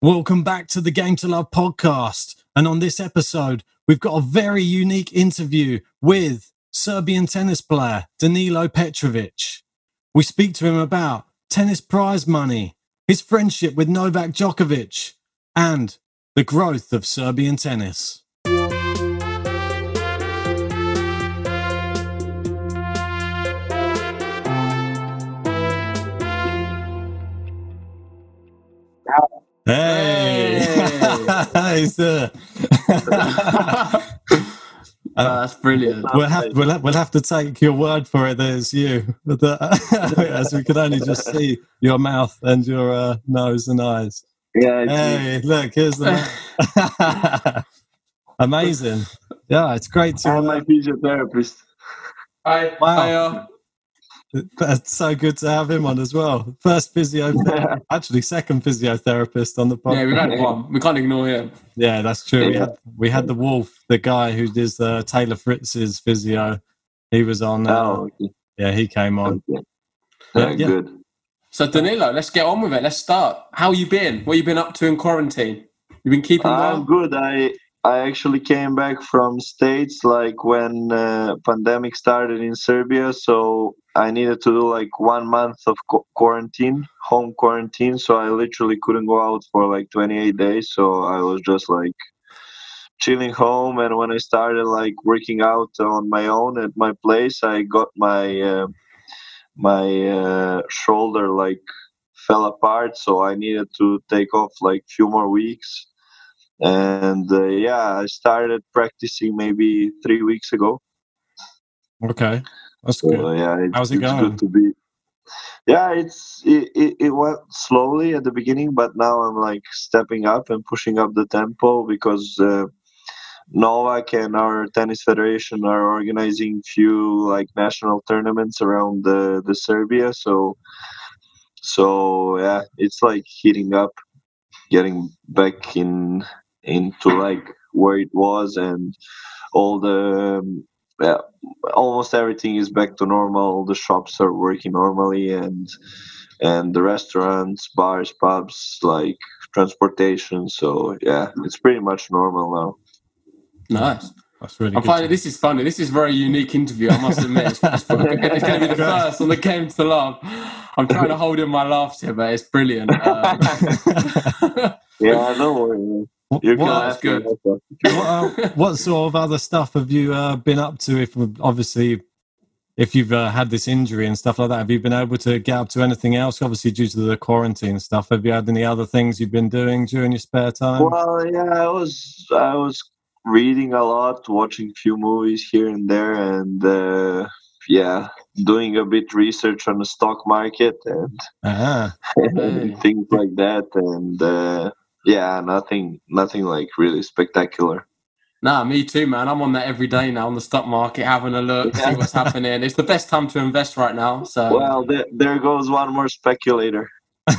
Welcome back to the Game to Love podcast. And on this episode, we've got a very unique interview with Serbian tennis player Danilo Petrovic. We speak to him about tennis prize money, his friendship with Novak Djokovic, and the growth of Serbian tennis. Hey, hey sir. Uh, that's brilliant. We'll have, we'll, have, we'll have to take your word for it that it's you, uh, as we can only just see your mouth and your uh, nose and eyes. Yeah. it's me. Hey, look, here's the amazing. Yeah, it's great to. I'm my Uh, physiotherapist. Hi. Wow. Hi, it's so good to have him on as well. First physio, actually second physiotherapist on the podcast. yeah, we've had one. We can't ignore him. Yeah, that's true. We had we had the Wolf, the guy who does uh, Taylor Fritz's physio. He was on. Uh, Oh, okay. Yeah, he came on. okay. Yeah, Uh, yeah. Good. So, Danilo, let's get on with it. Let's start. How you been? What you been up to in quarantine? You've been keeping I'm well? good. I I actually came back from States like when uh, pandemic started in Serbia, so I needed to do like one month of qu- quarantine, home quarantine. So I literally couldn't go out for like 28 days. So I was just like chilling home. And when I started like working out on my own at my place, I got my uh, my uh, shoulder like fell apart so i needed to take off like few more weeks and uh, yeah i started practicing maybe three weeks ago Okay, that's so good. yeah it's, How's it going? good to be yeah it's it, it, it went slowly at the beginning but now i'm like stepping up and pushing up the tempo because uh, Novak and our tennis federation are organizing few like national tournaments around the, the Serbia. So, so yeah, it's like heating up, getting back in into like where it was, and all the um, yeah, almost everything is back to normal. The shops are working normally, and and the restaurants, bars, pubs, like transportation. So yeah, it's pretty much normal now. Nice. That's really I'm good. finding this is funny. This is a very unique interview. I must admit, it's, it's, it's going to be the first on the Game to Love. I'm trying to hold in my laughs here, but it's brilliant. Um, Yeah, no worry. Man. What, You can what, that's good. what, uh, what sort of other stuff have you uh, been up to? If obviously, if you've uh, had this injury and stuff like that, have you been able to get up to anything else? Obviously, due to the quarantine stuff, have you had any other things you've been doing during your spare time? Well, yeah, I was I was reading a lot, watching a few movies here and there, and uh, yeah, doing a bit research on the stock market and Ah, Hey. things like that. And uh, yeah, nothing, nothing like really spectacular. Nah, me too, man. I'm on that every day now on the stock market, having a look, see what's happening. It's the best time to invest right now. So, Well, there, there goes one more speculator. no,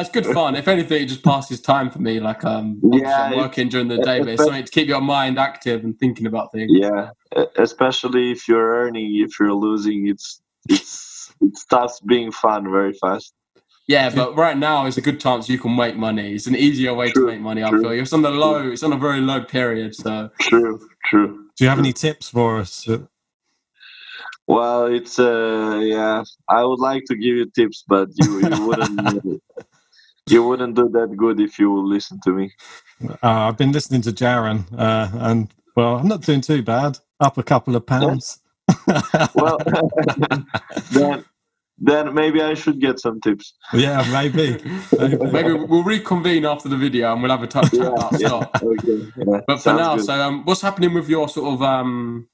it's good fun. If anything, it just passes time for me. Like, um, Yeah, I'm working during the day, but it's something to keep your mind active and thinking about things. Yeah, especially if you're earning, if you're losing, it's it's it starts being fun very fast. Yeah, but right now is a good chance you can make money. It's an easier way True, to make money. I true. feel it's on the low. It's on a very low period. So True, true. Do you have any tips for us? Well, it's uh yeah. I would like to give you tips, but you you wouldn't you wouldn't do that good if you listen to me. Uh, I've been listening to Jaron, uh, and well, I'm not doing too bad. Up a couple of pounds. Well, then then maybe I should get some tips. yeah, maybe. Maybe. maybe we'll reconvene after the video and we'll have a touch chat about Yeah, stock. Okay. yeah, But for sounds now, good. so um, what's happening with your sort of um,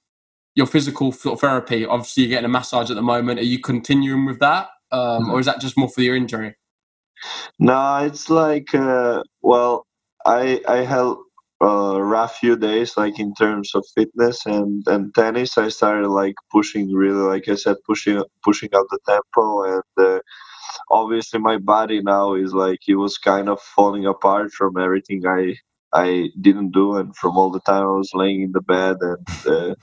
your physical sort of therapy? Obviously, you're getting a massage at the moment. Are you continuing with that, um, or is that just more for your injury? No, it's like uh, well, I I had a rough few days, like in terms of fitness and and tennis. I started like pushing really, like I said, pushing pushing up the tempo, and uh, obviously my body now is like it was kind of falling apart from everything I I didn't do, and from all the time I was laying in the bed and uh,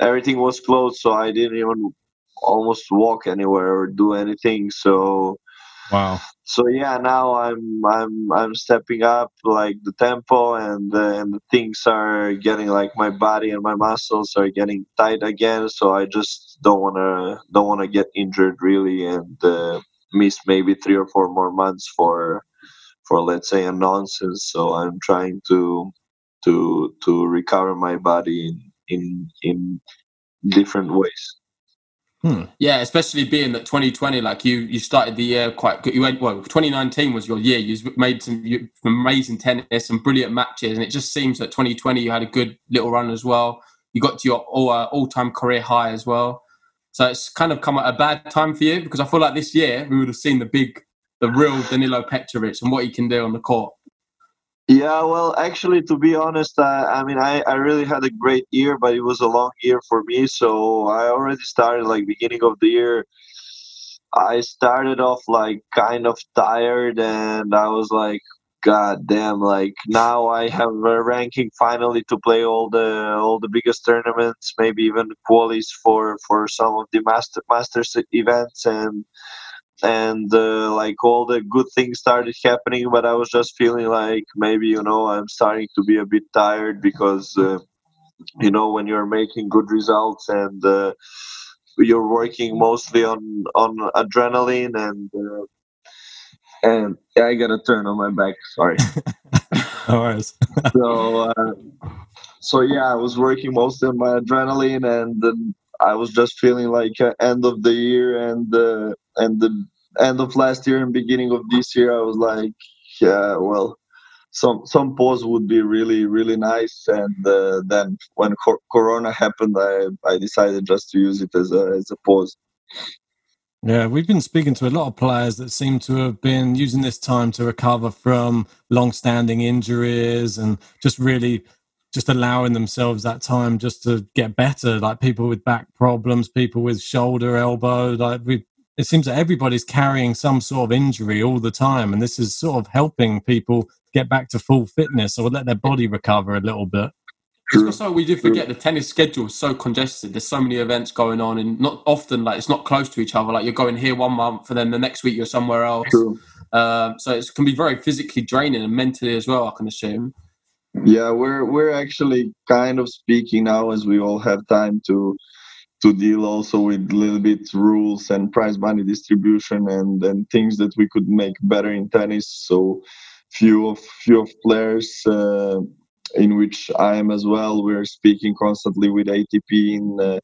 everything was closed, so I didn't even almost walk anywhere or do anything. So Wow. So yeah, now I'm I'm I'm stepping up like the tempo and uh, and the things are getting like my body and my muscles are getting tight again. So I just don't wanna don't wanna get injured really and uh, miss maybe three or four more months for for let's say a nonsense. So I'm trying to to to recover my body in in, in different ways. Hmm. Yeah, especially being that 2020, like you, you started the year quite good. You went well. 2019 was your year. You made some, you, amazing tennis, some brilliant matches, and it just seems that 2020 you had a good little run as well. You got to your all, uh, all-time career high as well. So it's kind of come at a bad time for you because I feel like this year we would have seen the big, the real Danilo Petrovic and what he can do on the court. Yeah, well, actually, to be honest, uh, I mean, I, I really had a great year, but it was a long year for me. So I already started like beginning of the year. I started off like kind of tired, and I was like, God damn! Like now I have a ranking finally to play all the all the biggest tournaments, maybe even qualies for for some of the master masters events, and and uh, like all the good things started happening but i was just feeling like maybe you know i'm starting to be a bit tired because uh, you know when you're making good results and uh, you're working mostly on on adrenaline and uh, and yeah, i gotta turn on my back sorry. All right so uh, so yeah i was working mostly on my adrenaline and I was just feeling like uh, end of the year and uh, and the end of last year and beginning of this year. I was like, yeah, well, some some pause would be really really nice. And uh, then when cor- Corona happened, I I decided just to use it as a as a pause. Yeah, we've been speaking to a lot of players that seem to have been using this time to recover from long-standing injuries and just really just allowing themselves that time just to get better like people with back problems people with shoulder elbow like we it seems that everybody's carrying some sort of injury all the time and this is sort of helping people get back to full fitness or let their body recover a little bit. Also we do forget the tennis schedule is so congested. There's so many events going on and not often like it's not close to each other. Like you're going here one month and then the next week you're somewhere else. Um, so it can be very physically draining and mentally as well i can assume. Yeah we're we're actually kind of speaking now as we all have time to to deal also with little bit rules and prize money distribution and and things that we could make better in tennis. So few of few of players uh, in which I am as well we're speaking constantly with ATP in uh,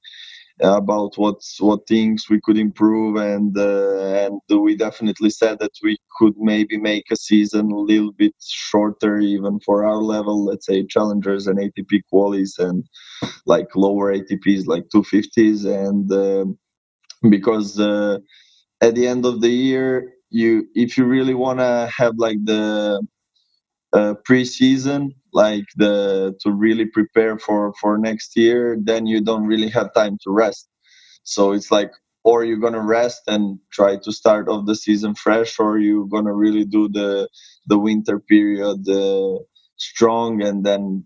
about what what things we could improve and uh, and we definitely said that we could maybe make a season a little bit shorter even for our level let's say challengers and ATP qualies and like lower ATPs like 250s and uh, because uh, at the end of the year you if you really want to have like the uh, pre-season like the to really prepare for for next year then you don't really have time to rest. So it's like or you're gonna rest and try to start off the season fresh or you're gonna really do the the winter period uh, strong and then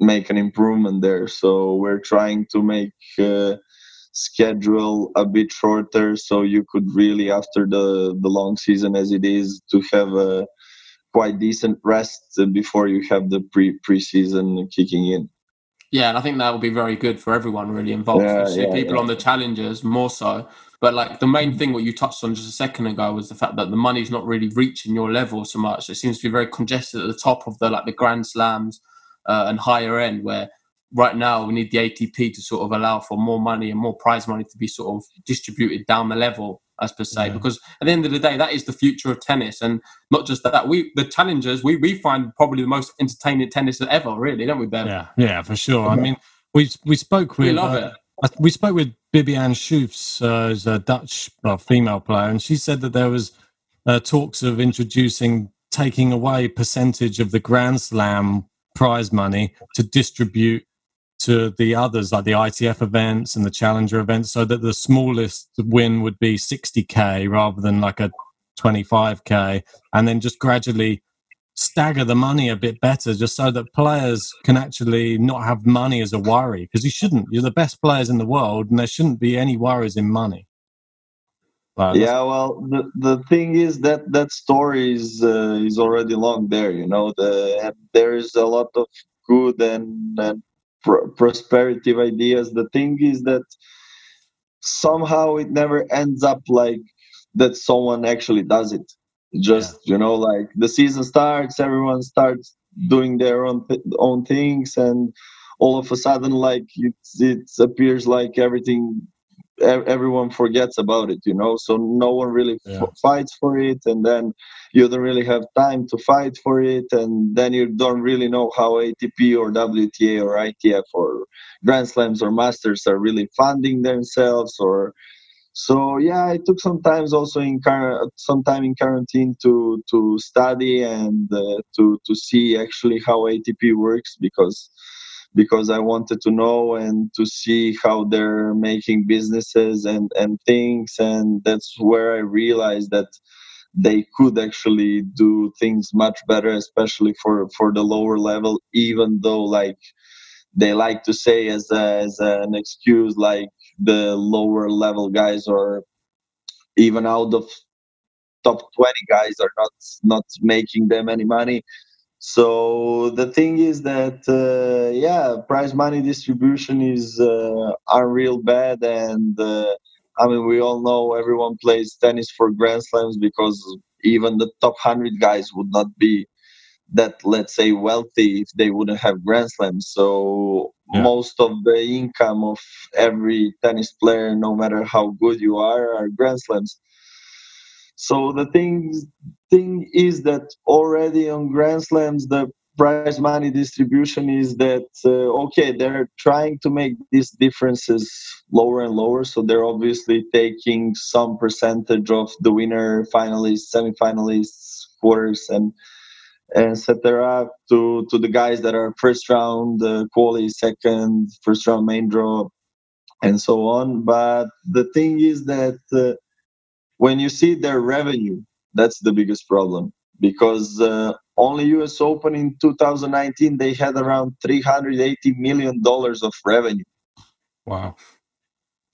make an improvement there. So we're trying to make uh, schedule a bit shorter so you could really after the the long season as it is to have a quite decent rest before you have the pre preseason kicking in. Yeah, and I think that will be very good for everyone really involved, yeah, yeah, people yeah. on the challenges more so. But like the main thing, what you touched on just a second ago, was the fact that the money's not really reaching your level so much. It seems to be very congested at the top of the like the Grand Slams uh, and higher end, where right now we need the ATP to sort of allow for more money and more prize money to be sort of distributed down the level as per se, yeah. because at the end of the day, that is the future of tennis, and not just that. We the challengers we we find probably the most entertaining tennis ever, really, don't we, Ben? Yeah, yeah, for sure. I mean, we we spoke with we love uh, it. We spoke with Bibiane Schoofs, uh, who's a Dutch uh, female player, and she said that there was uh, talks of introducing taking away percentage of the Grand Slam prize money to distribute to the others like the ITF events and the Challenger events, so that the smallest win would be 60k rather than like a 25k, and then just gradually stagger the money a bit better, just so that players can actually not have money as a worry. Because you shouldn't. You're the best players in the world, and there shouldn't be any worries in money. Yeah, well, the, the thing is that that story is uh, is already long there. You know, the there's a lot of good and, and pr- prosperity ideas. The thing is that somehow it never ends up like that. Someone actually does it. Just yeah. you know, like the season starts, everyone starts doing their own th- own things, and all of a sudden, like it it appears like everything everyone forgets about it you know so no one really yeah. f- fights for it and then you don't really have time to fight for it and then you don't really know how atp or wta or itf or grand slams or masters are really funding themselves or so yeah i took some times also in car- some time in quarantine to to study and uh, to to see actually how atp works because because I wanted to know and to see how they're making businesses and, and things. And that's where I realized that they could actually do things much better, especially for, for the lower level, even though like they like to say as, a, as an excuse, like the lower level guys or even out of top 20 guys are not not making them any money so the thing is that uh, yeah, prize money distribution is uh, unreal bad, and uh, I mean we all know everyone plays tennis for Grand Slams because even the top hundred guys would not be that let's say wealthy if they wouldn't have Grand Slams. So yeah. most of the income of every tennis player, no matter how good you are, are Grand Slams. So the thing thing is that already on Grand Slams the prize money distribution is that uh, okay they're trying to make these differences lower and lower. So they're obviously taking some percentage of the winner finalists semifinalists quarters and etc to to the guys that are first round uh, quali second first round main draw and so on. But the thing is that uh, when you see their revenue, that's the biggest problem because uh, only US Open in 2019 they had around 380 million dollars of revenue. Wow.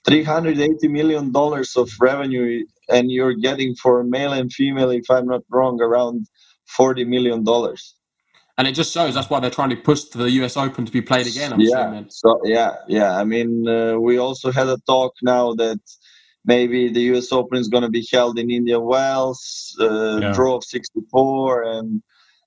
380 million dollars of revenue and you're getting for male and female if I'm not wrong around 40 million dollars. And it just shows that's why they're trying to push to the US Open to be played again. I'm yeah. Assuming. So yeah, yeah. I mean, uh, we also had a talk now that maybe the US Open is going to be held in Indian Wells, uh, yeah. draw of 64, and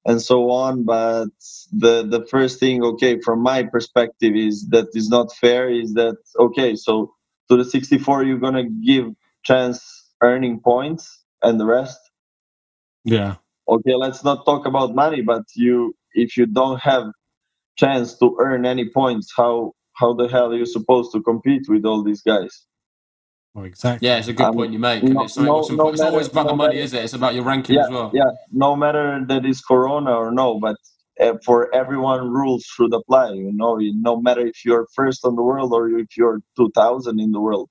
and so on. But the the first thing, okay, from my perspective, is that is not fair. Is that okay? So to the 64, you're going to give chance earning points and the rest. Yeah. Okay, let's not talk about money, but you if you don't have chance to earn any points, how how the hell are you supposed to compete with all these guys? Oh, exactly. Yeah, it's a good um, point you make. No, it's, no, no it's matter, always about the money, matter, is it? It's about your ranking yeah, as well. Yeah, no matter that is Corona or no, but uh, for everyone, rules should apply. You know, no matter if you're first on the world or if you're 2000 in the world,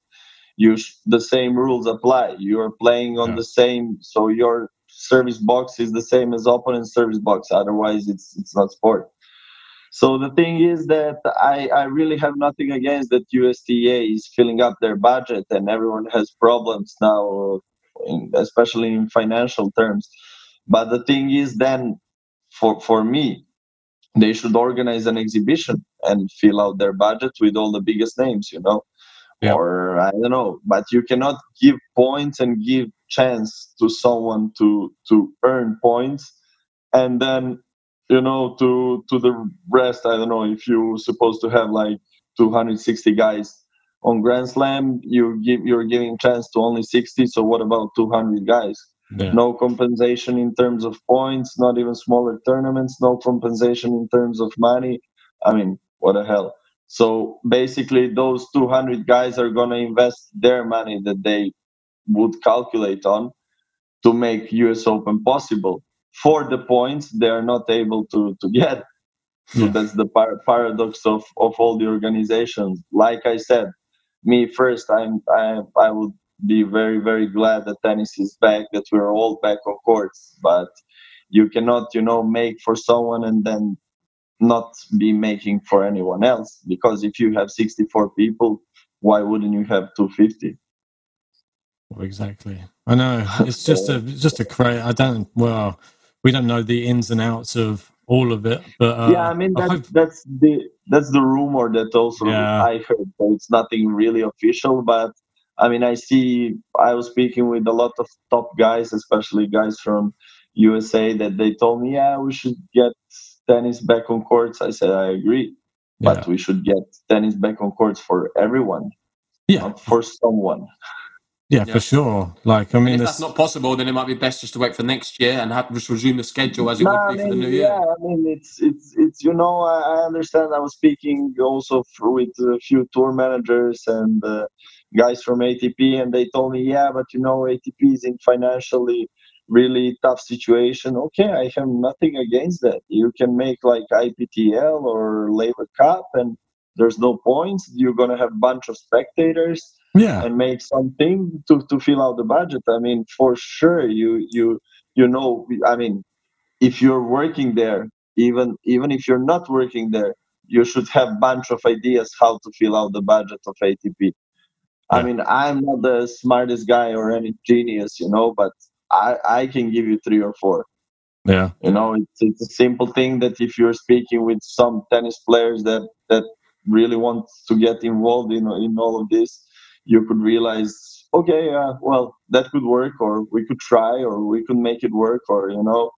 you sh- the same rules apply. You're playing on yeah. the same, so your service box is the same as opponent's service box. Otherwise, it's it's not sport. So the thing is that I, I really have nothing against that USTA is filling up their budget and everyone has problems now, in, especially in financial terms. But the thing is, then for for me, they should organize an exhibition and fill out their budget with all the biggest names, you know. Yeah. Or I don't know, but you cannot give points and give chance to someone to to earn points and then you know to to the rest i don't know if you're supposed to have like 260 guys on grand slam you give you're giving chance to only 60 so what about 200 guys? Yeah. no compensation in terms of points not even smaller tournaments no compensation in terms of money. I mean what the hell. So basically those 200 guys are going to invest their money that they would calculate on to make US Open possible for the points they are not able to to get so yeah. that's the par- paradox of of all the organizations like i said me first i'm i i would be very very glad that tennis is back that we're all back on courts but you cannot you know make for someone and then not be making for anyone else because if you have 64 people why wouldn't you have 250 Well, exactly. I know. It's just a just a crazy. I don't. Well, we don't know the ins and outs of all of it, but uh, yeah, I mean that's, I hope... that's the that's the rumor that also yeah. I heard. So it's nothing really official, but I mean I see. I was speaking with a lot of top guys, especially guys from USA, that they told me, yeah, we should get tennis back on courts. I said I agree, but yeah. we should get tennis back on courts for everyone, yeah, not for someone. Yeah, yeah, for sure. Like, I mean, if that's not possible, then it might be best just to wait for next year and have just resume the schedule as it would be I mean, for the new year. Yeah, I mean, it's it's it's you know, I, I understand. I was speaking also for, with a few tour managers and uh, guys from ATP, and they told me, yeah, but you know, ATP is in financially really tough situation. Okay, I have nothing against that. You can make like IPTL or Laver Cup, and there's no points. You're gonna have a bunch of spectators yeah. and make something to to fill out the budget i mean for sure you you you know i mean if you're working there even even if you're not working there you should have bunch of ideas how to fill out the budget of atp yeah. i mean i'm not the smartest guy or any genius you know but i i can give you three or four. Yeah. You know it's, it's a simple thing that if you're speaking with some tennis players that that really want to get involved in in all of this you could realize okay uh, well that could work or we could try or we could make it work or you know.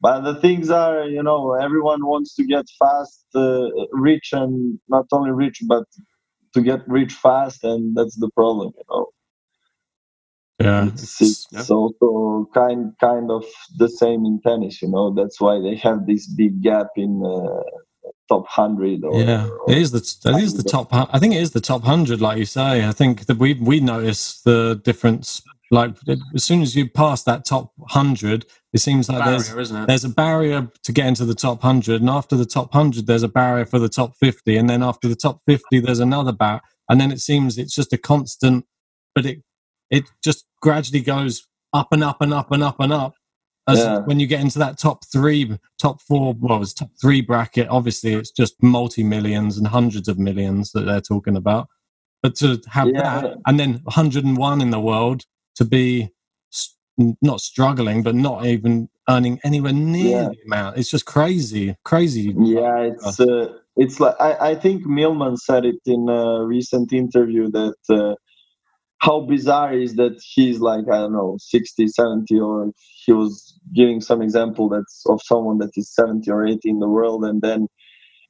But the things are you know everyone wants to get fast uh, rich and not only rich but to get rich fast and that's the problem you know. Yeah. It's, it's yeah. also kind kind of the same in tennis you know. That's why they have this big gap in uh, top hundred. yeah, or it is the it is the top. I think it is the top hundred, like you say. I think that we we notice the difference. Like as soon as you pass that top hundred, it seems like barrier, there's there's a barrier to get into the top hundred, and after the top hundred, there's a barrier for the top fifty, and then after the top fifty, there's another barrier, and then it seems it's just a constant. But it it just gradually goes up and up and up and up and up as yeah. when you get into that top three, top four, well, it's top three bracket. Obviously, it's just multi millions and hundreds of millions that they're talking about. But to have yeah. that, and then 101 in the world to be not struggling, but not even earning anywhere near yeah. the amount, it's just crazy, crazy. Yeah, it's uh, it's like I, I think Milman said it in a recent interview that. Uh, how bizarre is that he's like i don't know 60 70 or he was giving some example that's of someone that is 70 or 80 in the world and then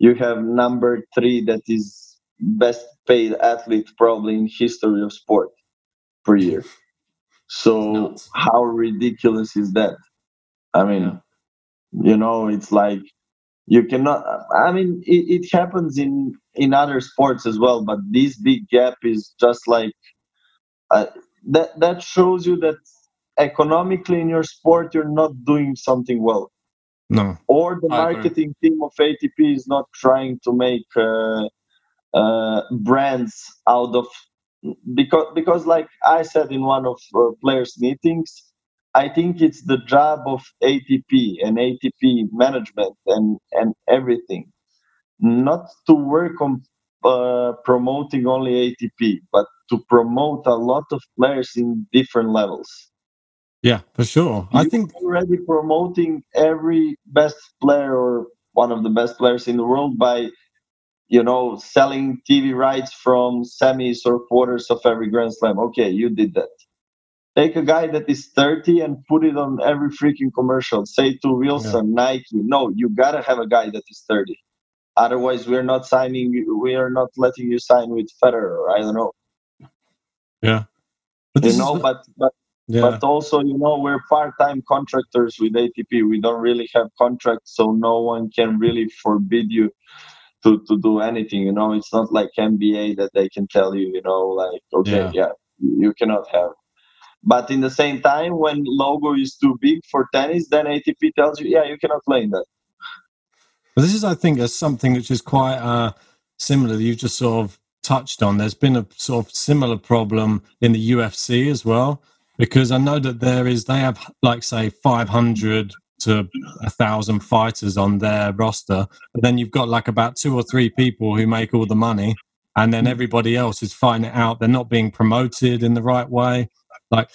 you have number three that is best paid athlete probably in history of sport per year. So how ridiculous is that? I mean you know it's like you cannot i mean it, it happens in in other sports as well but this big gap is just like uh, that that shows you that economically in your sport you're not doing something well. No. Or the marketing team of atp is not trying to make uh, uh, brands out of because because like i said in one of uh, players meetings i think it's the job of atp and atp management and and everything not to work on uh, promoting only atp but to promote a lot of players in different levels. Yeah, for sure. You I think already promoting every best player or one of the best players in the world by you know selling TV rights from semis or quarters of every Grand Slam. Okay, you did that. Take a guy that is 30 and put it on every freaking commercial. Say to Wilson, yeah. Nike, no, you gotta have a guy that is 30. Otherwise, we're not signing. We are not letting you sign with Federer. I don't know. Yeah. But you know, but but yeah. but also you know we're part-time contractors with ATP. We don't really have contracts, so no one can really forbid you to to do anything. You know, it's not like NBA that they can tell you. You know, like okay, yeah, yeah you cannot have. But in the same time, when logo is too big for tennis, then ATP tells you, yeah, you cannot play in that. But this is, I think, something which is quite uh, similar. You've just sort of touched on, there's been a sort of similar problem in the UFC as well, because I know that there is, they have like, say, 500 to a thousand fighters on their roster, but then you've got like about two or three people who make all the money, and then everybody else is fighting it out. They're not being promoted in the right way. Like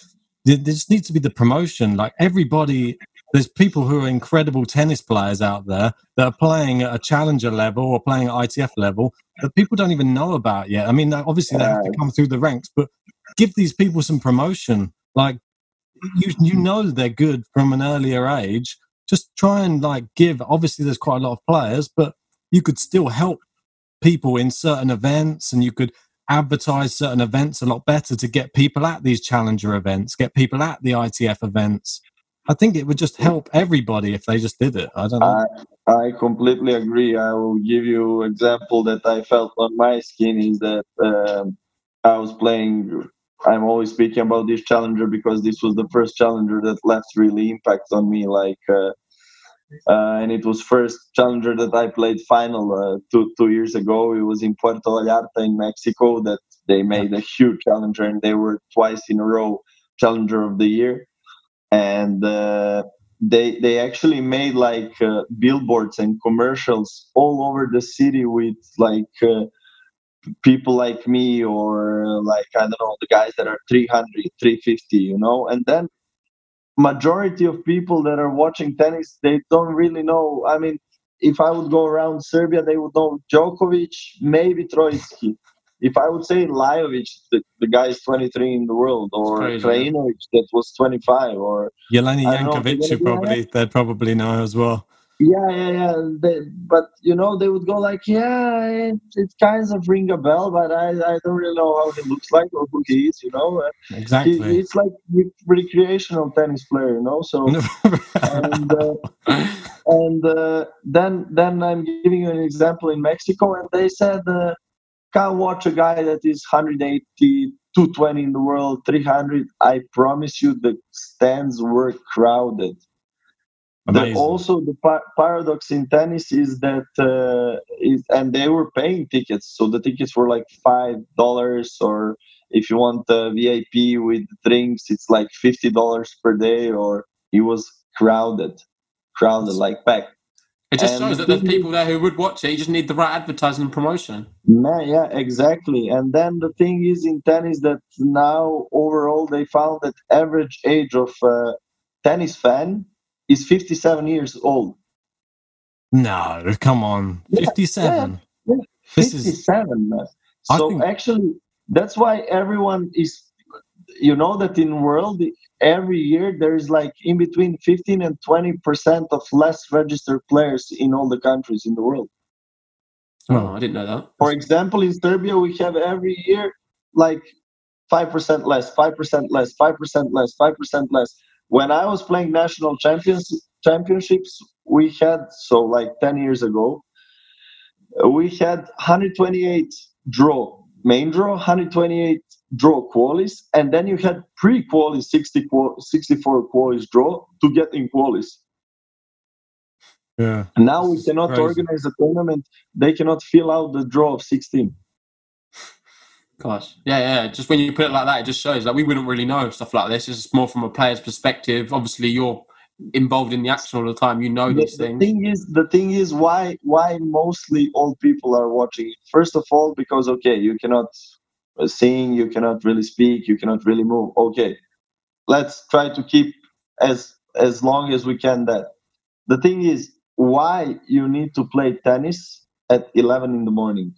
there just needs to be the promotion. Like everybody, there's people who are incredible tennis players out there that are playing at a challenger level or playing at ITF level that people don't even know about yet. I mean, obviously they have to come through the ranks, but give these people some promotion. Like you, you know they're good from an earlier age. Just try and like give. Obviously, there's quite a lot of players, but you could still help people in certain events, and you could advertise certain events a lot better to get people at these challenger events, get people at the ITF events. I think it would just help everybody if they just did it. I don't know. I, I completely agree. I will give you example that I felt on my skin is that um, I was playing. I'm always speaking about this challenger because this was the first challenger that left really impact on me. Like uh, uh, and it was first challenger that I played final uh, two two years ago. It was in Puerto Vallarta in Mexico that they made a huge challenger, and they were twice in a row challenger of the year. And uh, they they actually made like uh, billboards and commercials all over the city with like uh, people like me or like I don't know the guys that are 300 350 you know? And then majority of people that are watching tennis they don't really know. I mean if i would go around serbia they would know djokovic maybe Troicki if i would say lajovic the, the guy is 23 in the world or krajinovic that was 25 or Jelena Jankovic you probably they'd probably know as well. Yeah yeah yeah they, but you know they would go like yeah it, it kind of ring a bell but I, I don't really know how he looks like or who he is you know exactly. he, it's like recreational tennis player you know so and uh, and uh, then then i'm giving you an example in mexico and they said uh, can't watch a guy that is 180 220 in the world 300 i promise you the stands were crowded. The, also, the par- paradox in tennis is that, uh, is, and they were paying tickets, so the tickets were like five dollars, or if you want the VIP with drinks, it's like fifty dollars per day, or it was crowded, crowded like packed. It just and shows that there's people there who would watch it. You just need the right advertising and promotion. Yeah, yeah, exactly. And then the thing is in tennis that now overall they found that average age of uh, tennis fan is 57 years old. No, come on. 57. Yeah, yeah, 57. Is, so think... actually, that's why everyone is, you know, that in world, every year there is like in between 15 and 20% of less registered players in all the countries in the world. Oh, I didn't know that. For example, in Serbia, we have every year like 5% less, 5% less, 5% less, 5% less when I was playing national champions championships, we had so like ten years ago, we had 128 draw main draw, 128 draw qualies, and then you had pre qualies 60 64 qualies draw to get in qualies. Yeah. Now we cannot crazy. organize a tournament. They cannot fill out the draw of 16. Gosh, yeah, yeah. Just when you put it like that, it just shows that like, we wouldn't really know stuff like this. It's more from a player's perspective. Obviously, you're involved in the action all the time. You know the, these things. The thing is, the thing is, why why mostly old people are watching it. First of all, because okay, you cannot uh, sing, you cannot really speak, you cannot really move. Okay, let's try to keep as as long as we can that. The thing is, why you need to play tennis at 11 in the morning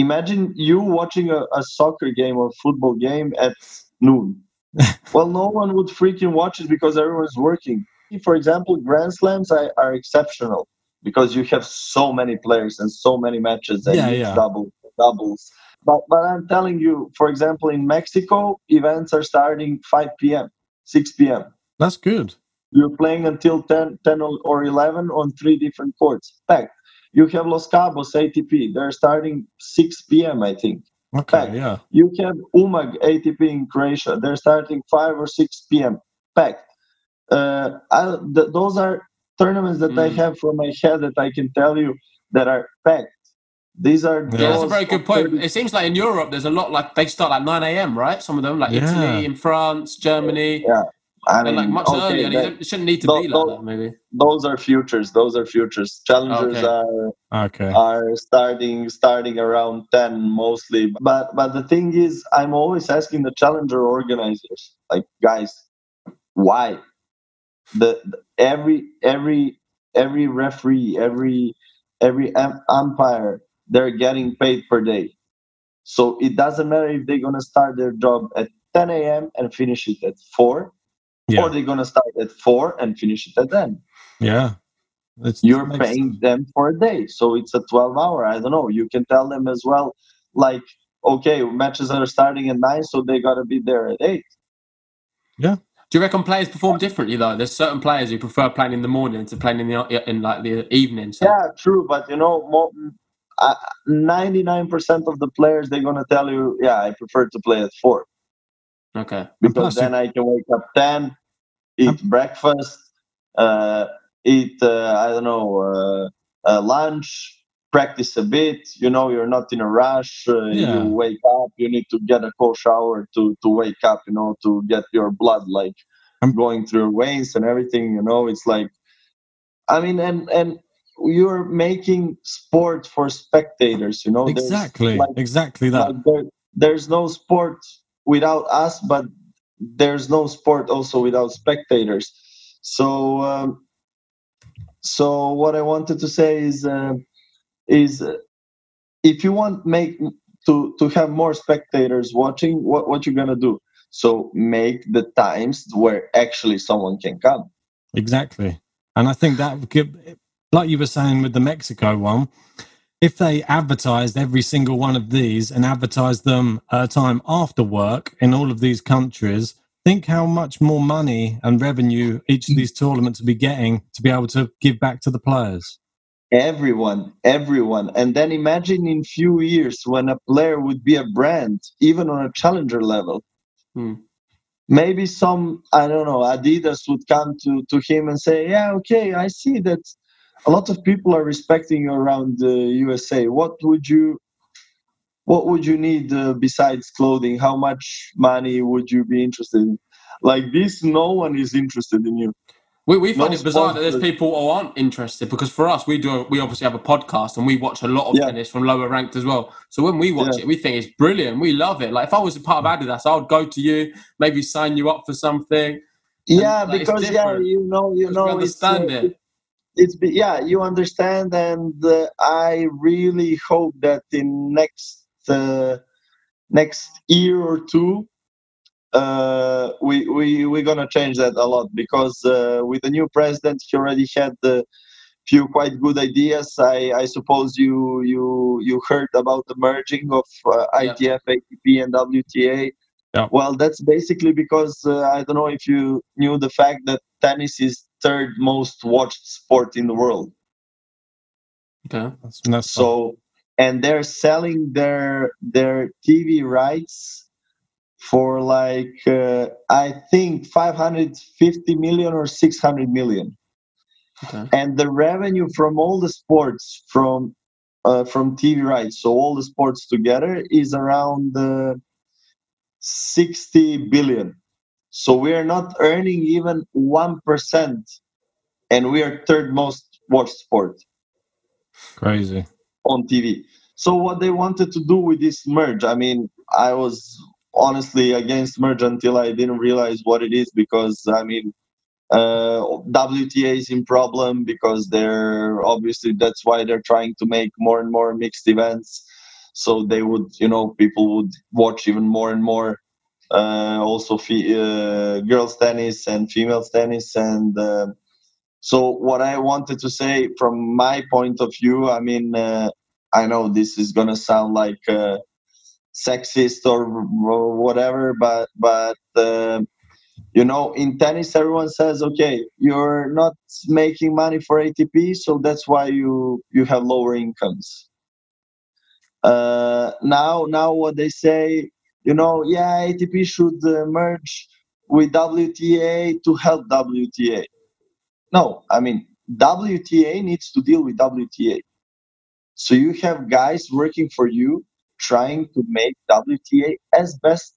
imagine you watching a, a soccer game or football game at noon. well, no one would freaking watch it because everyone's working. For example, Grand Slams are, are exceptional because you have so many players and so many matches and yeah, yeah. double doubles. But but I'm telling you, for example, in Mexico, events are starting 5 p.m., 6 p.m. That's good. You're playing until 10, 10 or 11 on three different courts, packed. You have Los Cabos ATP. They're starting 6 p.m. I think. Okay, packed. yeah. You have Umag ATP in Croatia. They're starting 5 or 6 p.m. Packed. Uh, I, th- those are tournaments that mm. I have from my head that I can tell you that are packed. These are yeah, that's a very good point. 30... It seems like in Europe, there's a lot like they start at 9 a.m. Right? Some of them, like yeah. Italy, in France, Germany. Yeah. I mean, like much okay, earlier. That, it shouldn't need to those, be like that. Maybe those are futures. Those are futures. Challengers okay. are okay. are starting starting around ten mostly. But but the thing is, I'm always asking the challenger organizers, like guys, why? The, the every every every referee, every every umpire, they're getting paid per day. So it doesn't matter if they're gonna start their job at 10 a.m. and finish it at four yeah. or they're going to start at four and finish it at 10 yeah it's, you're paying sense. them for a day so it's a 12 hour i don't know you can tell them as well like okay matches are starting at nine so they got to be there at eight yeah do you reckon players perform differently though? There's certain players who prefer playing in the morning to playing in the in like the evening. So. Yeah, true. But you know, ninety nine percent of the players they're gonna tell you, yeah, I prefer to play at four. Okay. Because then I can wake up 10, eat I'm... breakfast, uh, eat, uh, I don't know, uh, lunch, practice a bit. You know, you're not in a rush. Uh, yeah. You wake up, you need to get a cold shower to, to wake up, you know, to get your blood like I'm... going through your veins and everything. You know, it's like, I mean, and, and, you're making sport for spectators you know exactly like, exactly that like there, there's no sport without us, but there's no sport also without spectators. So, um, so what I wanted to say is, uh, is uh, if you want make to to have more spectators watching, what what you're gonna do? So make the times where actually someone can come. Exactly, and I think that like you were saying with the Mexico one, if they advertised every single one of these and advertised them at a time after work in all of these countries, think how much more money and revenue each of these tournaments would be getting to be able to give back to the players. Everyone, everyone. And then imagine in few years when a player would be a brand, even on a challenger level. Hmm. Maybe some, I don't know, Adidas would come to, to him and say, Yeah, okay, I see that a lot of people are respecting you around the USA. What would you what would you need uh, besides clothing? How much money would you be interested in? Like this, no one is interested in you. We, we find no it bizarre that there's people who aren't interested because for us, we do we obviously have a podcast and we watch a lot of yeah. tennis from lower ranked as well. So when we watch yeah. it, we think it's brilliant. We love it. Like if I was a part of Adidas, I would go to you, maybe sign you up for something. Yeah, and, like, because yeah, you know, you know, understand uh, it it's yeah you understand and uh, i really hope that in next uh, next year or two uh, we we we're gonna change that a lot because uh, with the new president he already had a few quite good ideas. I i suppose you you you heard about the merging of uh, itf atp and wta yeah. Well, that's basically because uh, I don't know if you knew the fact that tennis is third most watched sport in the world. Okay, that's, that's so, fun. and they're selling their their TV rights for like uh, I think 550 million or 600 million. Okay. And the revenue from all the sports from uh, from TV rights, so all the sports together, is around uh, 60 billion. So we are not earning even 1%, and we are third most watched sport. Crazy. On TV. So what they wanted to do with this merge, I mean, I was honestly against merge until I didn't realize what it is because, I mean, uh, WTA is in problem because they're obviously that's why they're trying to make more and more mixed events so they would you know people would watch even more and more also uh, girls tennis and females tennis. And uh, so what i wanted to say from my point of view i mean uh, i know this is to sound like uh, sexist or, whatever but but uh, you know in tennis everyone says okay you're not making money for atp so that's why you you have lower incomes. Uh, now now what they say you know yeah atp should uh, merge with wta to help wta no i mean wta needs to deal with wta so you have guys working for you trying to make wta as best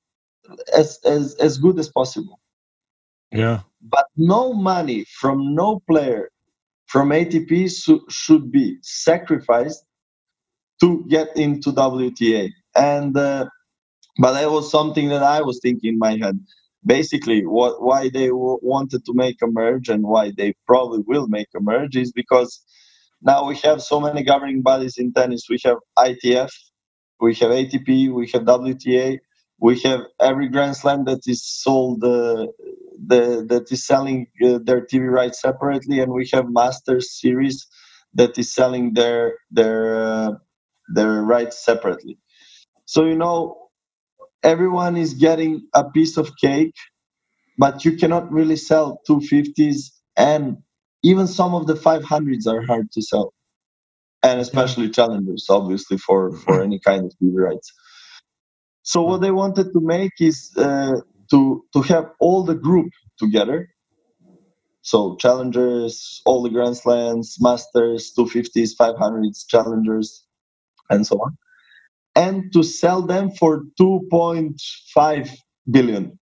as as, as good as possible Yeah. But no money from no player from ATP su- should be sacrificed to get into WTA. And uh, but that was something that I was thinking in my head. Basically, what why they w- wanted to make a merge and why they probably will make a merge is because now we have so many governing bodies in tennis. We have ITF, we have ATP, we have WTA, we have every Grand Slam that is sold, uh, the that is selling uh, their TV rights separately, and we have Masters Series that is selling their their uh, their rights separately. So you know, everyone is getting a piece of cake, but you cannot really sell 250s and even some of the 500s are hard to sell. And especially challengers obviously for for any kind of TV rights. So what they wanted to make is uh, to to have all the group together. So challengers all the grand slams masters 250s 500s challengers and so on and to sell them for 2.5 billion.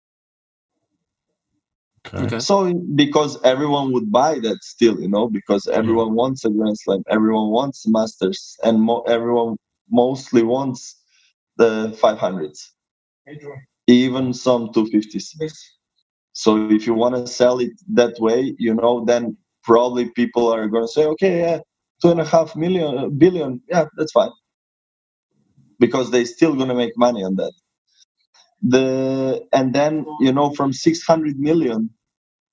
Okay. So because everyone would buy that still, you know, because everyone wants a Grand Slam, everyone wants Masters, and mo- everyone mostly wants the 500s, even some 250s. So if you want to sell it that way, you know, then probably people are going to say, okay, yeah, two and a half million, uh, yeah, that's fine, because they're still going to make money on that the and then you know from 600 million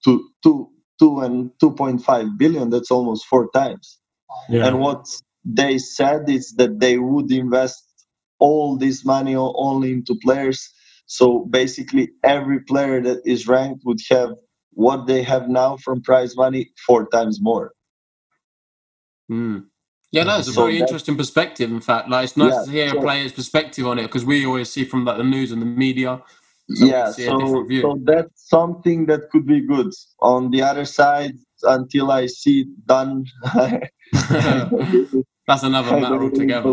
to two two and 2.5 billion that's almost four times yeah. and what they said is that they would invest all this money only into players so basically every player that is ranked would have what they have now from prize money four times more mm. Yeah, that's a so very interesting perspective. In fact, like it's nice yeah, to hear so, a player's perspective on it because we always see from like the news and the media. So yeah, so, so that's something that could be good. On the other side, until I see it done, that's another matter altogether.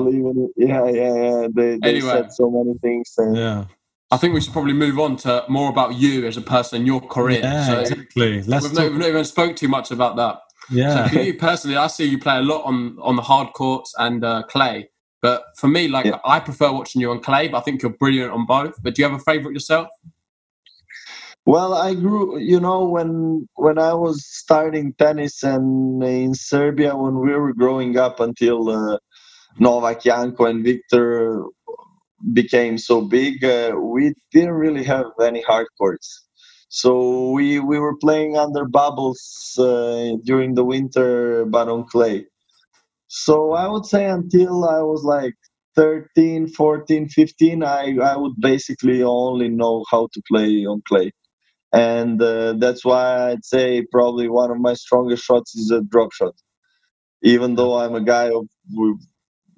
Yeah, yeah, yeah. They, they anyway, said so many things. And, yeah. I think we should probably move on to more about you as a person, your career. Yeah, so exactly. Let's we've, talk- not, we've not even spoke too much about that. Yeah. So for you personally, I see you play a lot on on the hard courts and uh, clay. But for me, like yeah. I prefer watching you on clay, but I think you're brilliant on both. But do you have a favorite yourself? Well, I grew, you know, when when I was starting tennis and in Serbia when we were growing up until uh, Novak, Janko, and Viktor became so big, uh, we didn't really have any hard courts. So we we were playing under bubbles uh, during the winter, but on clay. So I would say until I was like 13, 14, 15, I, I would basically only know how to play on clay. And uh, that's why I'd say probably one of my strongest shots is a drop shot. Even though I'm a guy of, with,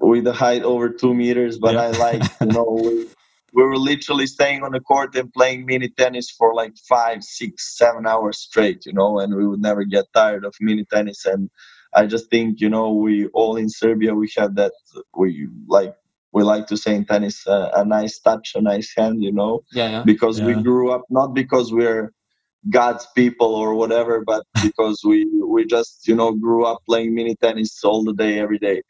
with a height over two meters, but yeah. I like, you know, we were literally staying on the court and playing mini tennis for like five, six, seven hours straight, you know, and we would never get tired of mini tennis. And I just think, you know, we all in Serbia, we have that, we like, we like to say in tennis, uh, a nice touch, a nice hand, you know, yeah, yeah. because yeah. we grew up not because we're God's people or whatever, but because we we just you know grew up playing mini tennis all the day, every day,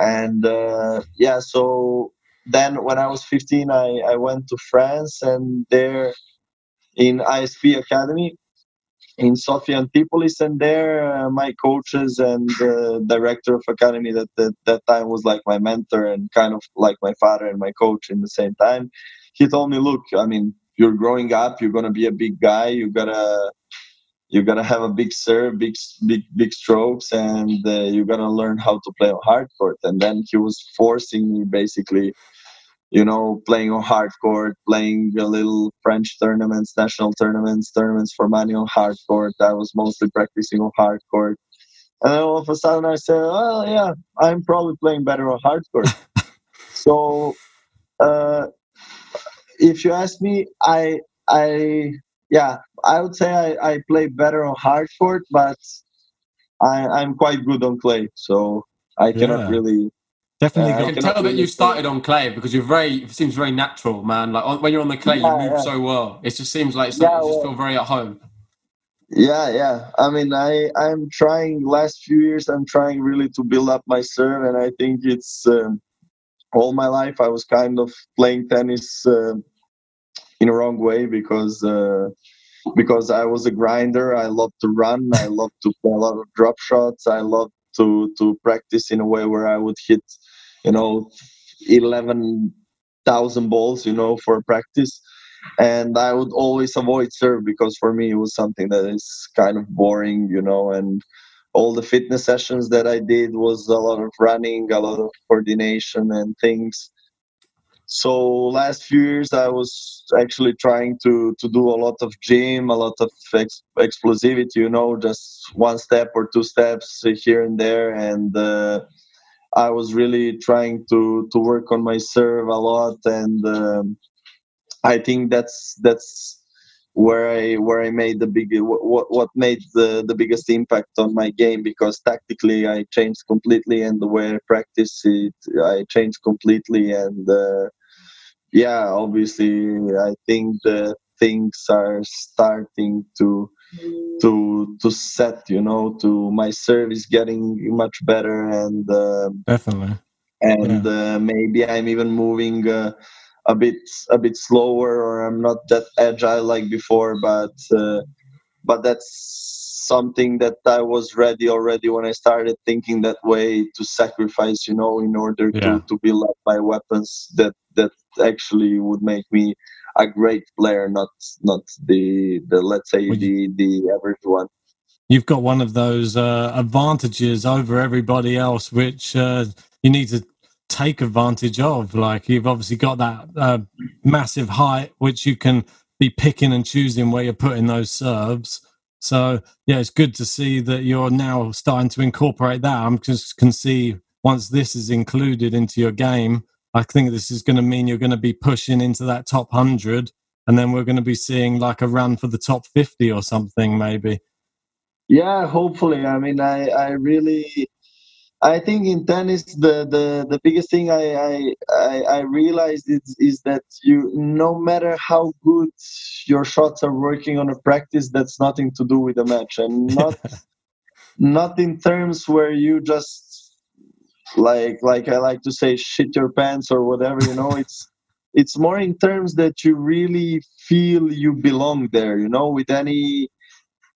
and uh, yeah, so then when I was 15, I, I went to France and there in ISP Academy in Sophia Antipolis, and there uh, my coaches and the director of academy that, that that time was like my mentor and kind of like my father and my coach in the same time. He told me, "Look, I mean, you're growing up. You're gonna be a big guy. You gotta you gotta have a big serve, big big big strokes, and uh, you gotta learn how to play on hard court." And then he was forcing me basically you know, playing on hard court, playing a little French tournaments, national tournaments, tournaments for money on hard court. I was mostly practicing on hard court. And then all of a sudden I said, well, yeah, I'm probably playing better on hard court. so, uh, if you ask me, I, I, yeah, I would say I, I play better on hard court, but I, I'm quite good on clay. So I cannot yeah. really Definitely, uh, I can tell that you started on clay because you're very. It seems very natural, man. Like when you're on the clay, yeah, you move yeah. so well. It just seems like yeah, you just feel very at home. Yeah, yeah. I mean, I I'm trying. Last few years, I'm trying really to build up my serve, and I think it's um, all my life I was kind of playing tennis uh, in a wrong way because uh, because I was a grinder. I love to run. I love to play a lot of drop shots. I love to to practice in a way where I would hit, you know, eleven thousand balls, you know, for practice. And I would always avoid serve because for me it was something that is kind of boring, you know, and all the fitness sessions that I did was a lot of running, a lot of coordination and things. So last few years I was actually trying to to do a lot of gym, a lot of ex- explosivity, you know, just one step or two steps here and there, and uh, I was really trying to to work on my serve a lot, and um, I think that's that's where I where I made the big what what made the the biggest impact on my game because tactically I changed completely and the way I practice it I changed completely. And uh, yeah obviously I think the things are starting to to to set you know to my service getting much better and uh, definitely and yeah. uh, maybe I'm even moving uh, a bit a bit slower or I'm not that agile like before but uh, but that's something that I was ready already when I started thinking that way to sacrifice you know in order yeah. to to build up my weapons that that actually would make me a great player not not the the let's say well, the the average one you've got one of those uh, advantages over everybody else which uh, you need to take advantage of. Like you've obviously got that uh, massive height, which you can be picking and choosing where you're putting those serves. So yeah, it's good to see that you're now starting to incorporate that. I'm just can see once this is included into your game, I think this is going to mean you're going to be pushing into that top hundred, and then we're going to be seeing like a run for the top fifty or something, maybe. Yeah, hopefully. I mean, I I really I think in tennis the, the, the biggest thing I, I, I, I realized is, is that you no matter how good your shots are working on a practice, that's nothing to do with the match, and not not in terms where you just like like I like to say shit your pants or whatever. You know, it's it's more in terms that you really feel you belong there. You know, with any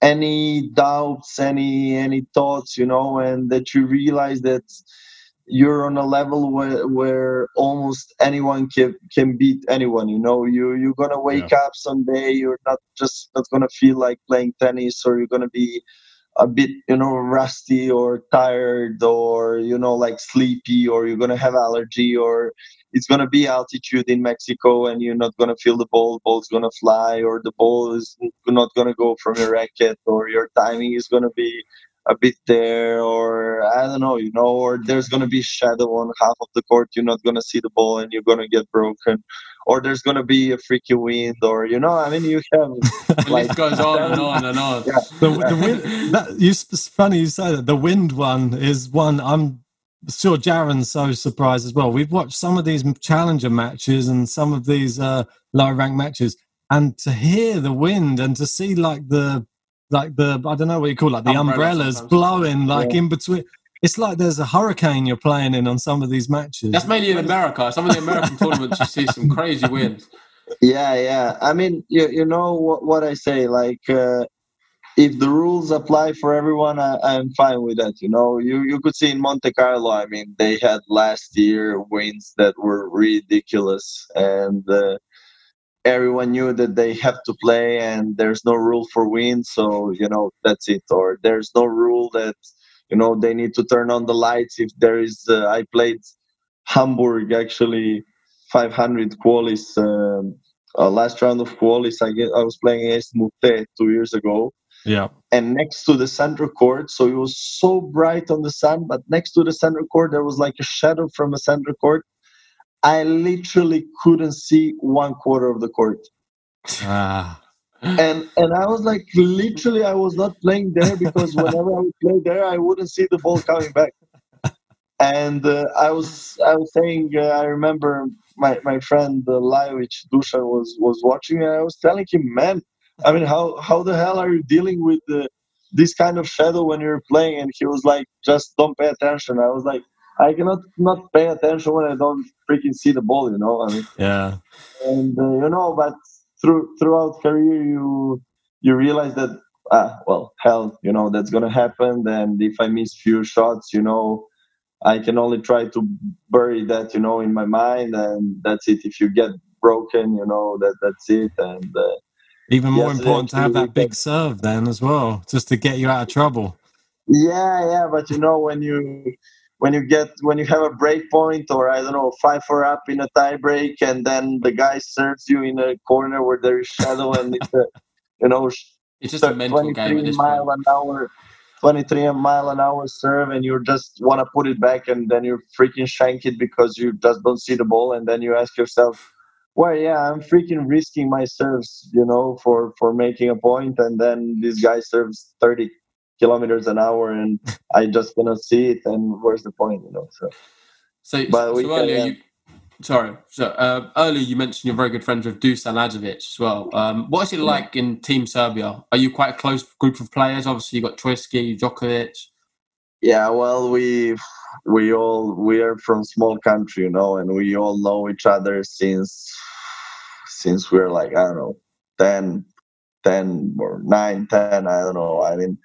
any doubts any any thoughts you know and that you realize that you're on a level where where almost anyone can can beat anyone you know you you're gonna wake yeah. up someday you're not just not gonna feel like playing tennis or you're gonna be a bit you know rusty or tired or you know like sleepy or you're gonna have allergy or it's to be altitude in Mexico and you're not to feel the ball, ball's to fly, or the ball is not to go from your racket, or your timing is to be a bit there, or I don't know, you know, or there's going to be shadow on half of the court, you're not going to see the ball and you're going to get broken, or there's going to be a freaky wind, or you know, I mean, you have like it goes on and on and on. Yeah. The, the wind, that, you, it's funny you say that. The wind one is one I'm sure Jaron's so surprised as well. We've watched some of these challenger matches and some of these uh, lower rank matches, and to hear the wind and to see like the like the I don't know what you call it, like the umbrellas, umbrellas blowing like yeah. in between. It's like there's a hurricane you're playing in on some of these matches. That's mainly in America. Some of the American tournaments, you see some crazy winds. Yeah, yeah. I mean, you, you know what, what I say. Like, uh, if the rules apply for everyone, I, I'm fine with that. You know, you you could see in Monte Carlo. I mean, they had last year wins that were ridiculous, and uh, everyone knew that they have to play, and there's no rule for win So you know, that's it. Or there's no rule that you know they need to turn on the lights if there is. Uh, I played Hamburg actually, 500 qualis. Um, uh, last round of qualis, I get I was playing against Mute two years ago yeah. And next to the center court, so it was so bright on the sun, but next to the center court, there was like a shadow from a center court. I literally couldn't see one quarter of the court. Ah. And and I was like, literally, I was not playing there because whenever I would play there, I wouldn't see the ball coming back. And uh, I was I was saying, uh, I remember my my friend uh, Lajovic Dusan was was watching, and I was telling him, man, I mean, how how the hell are you dealing with the, this kind of shadow when you're playing? And he was like, just don't pay attention. I was like, I cannot not pay attention when I don't freaking see the ball. You know, I mean, yeah. And uh, you know, but through throughout career, you you realize that ah, well, hell, you know, that's gonna happen. And if I miss few shots, you know, I can only try to bury that, you know, in my mind, and that's it. If you get broken, you know, that that's it. And uh, even more important to have that big serve then as well, just to get you out of trouble. Yeah, yeah, but you know when you when you get when you have a break point or I don't know five four up in a tie break and then the guy serves you in a corner where there is shadow and it's a, you know it's just a mental game mile point. an hour 23 mile an hour serve and you just want to put it back and then you freaking shank it because you just don't see the ball and then you ask yourself well yeah i'm freaking risking my serves you know for for making a point and then this guy serves 30 kilometers an hour and i just cannot see it and where's the point you know so. So, but so earlier can, you sorry so uh, earlier you mentioned you're very good friends with dusan lajovic as well. Um, what is it like in team serbia? Are you quite a close group of players? Obviously you got Troicki, Djokovic. Yeah well we we all we are from small country you know and we all know each other since since we're like i don't know 10 10 or 9 10 i don't know. I mean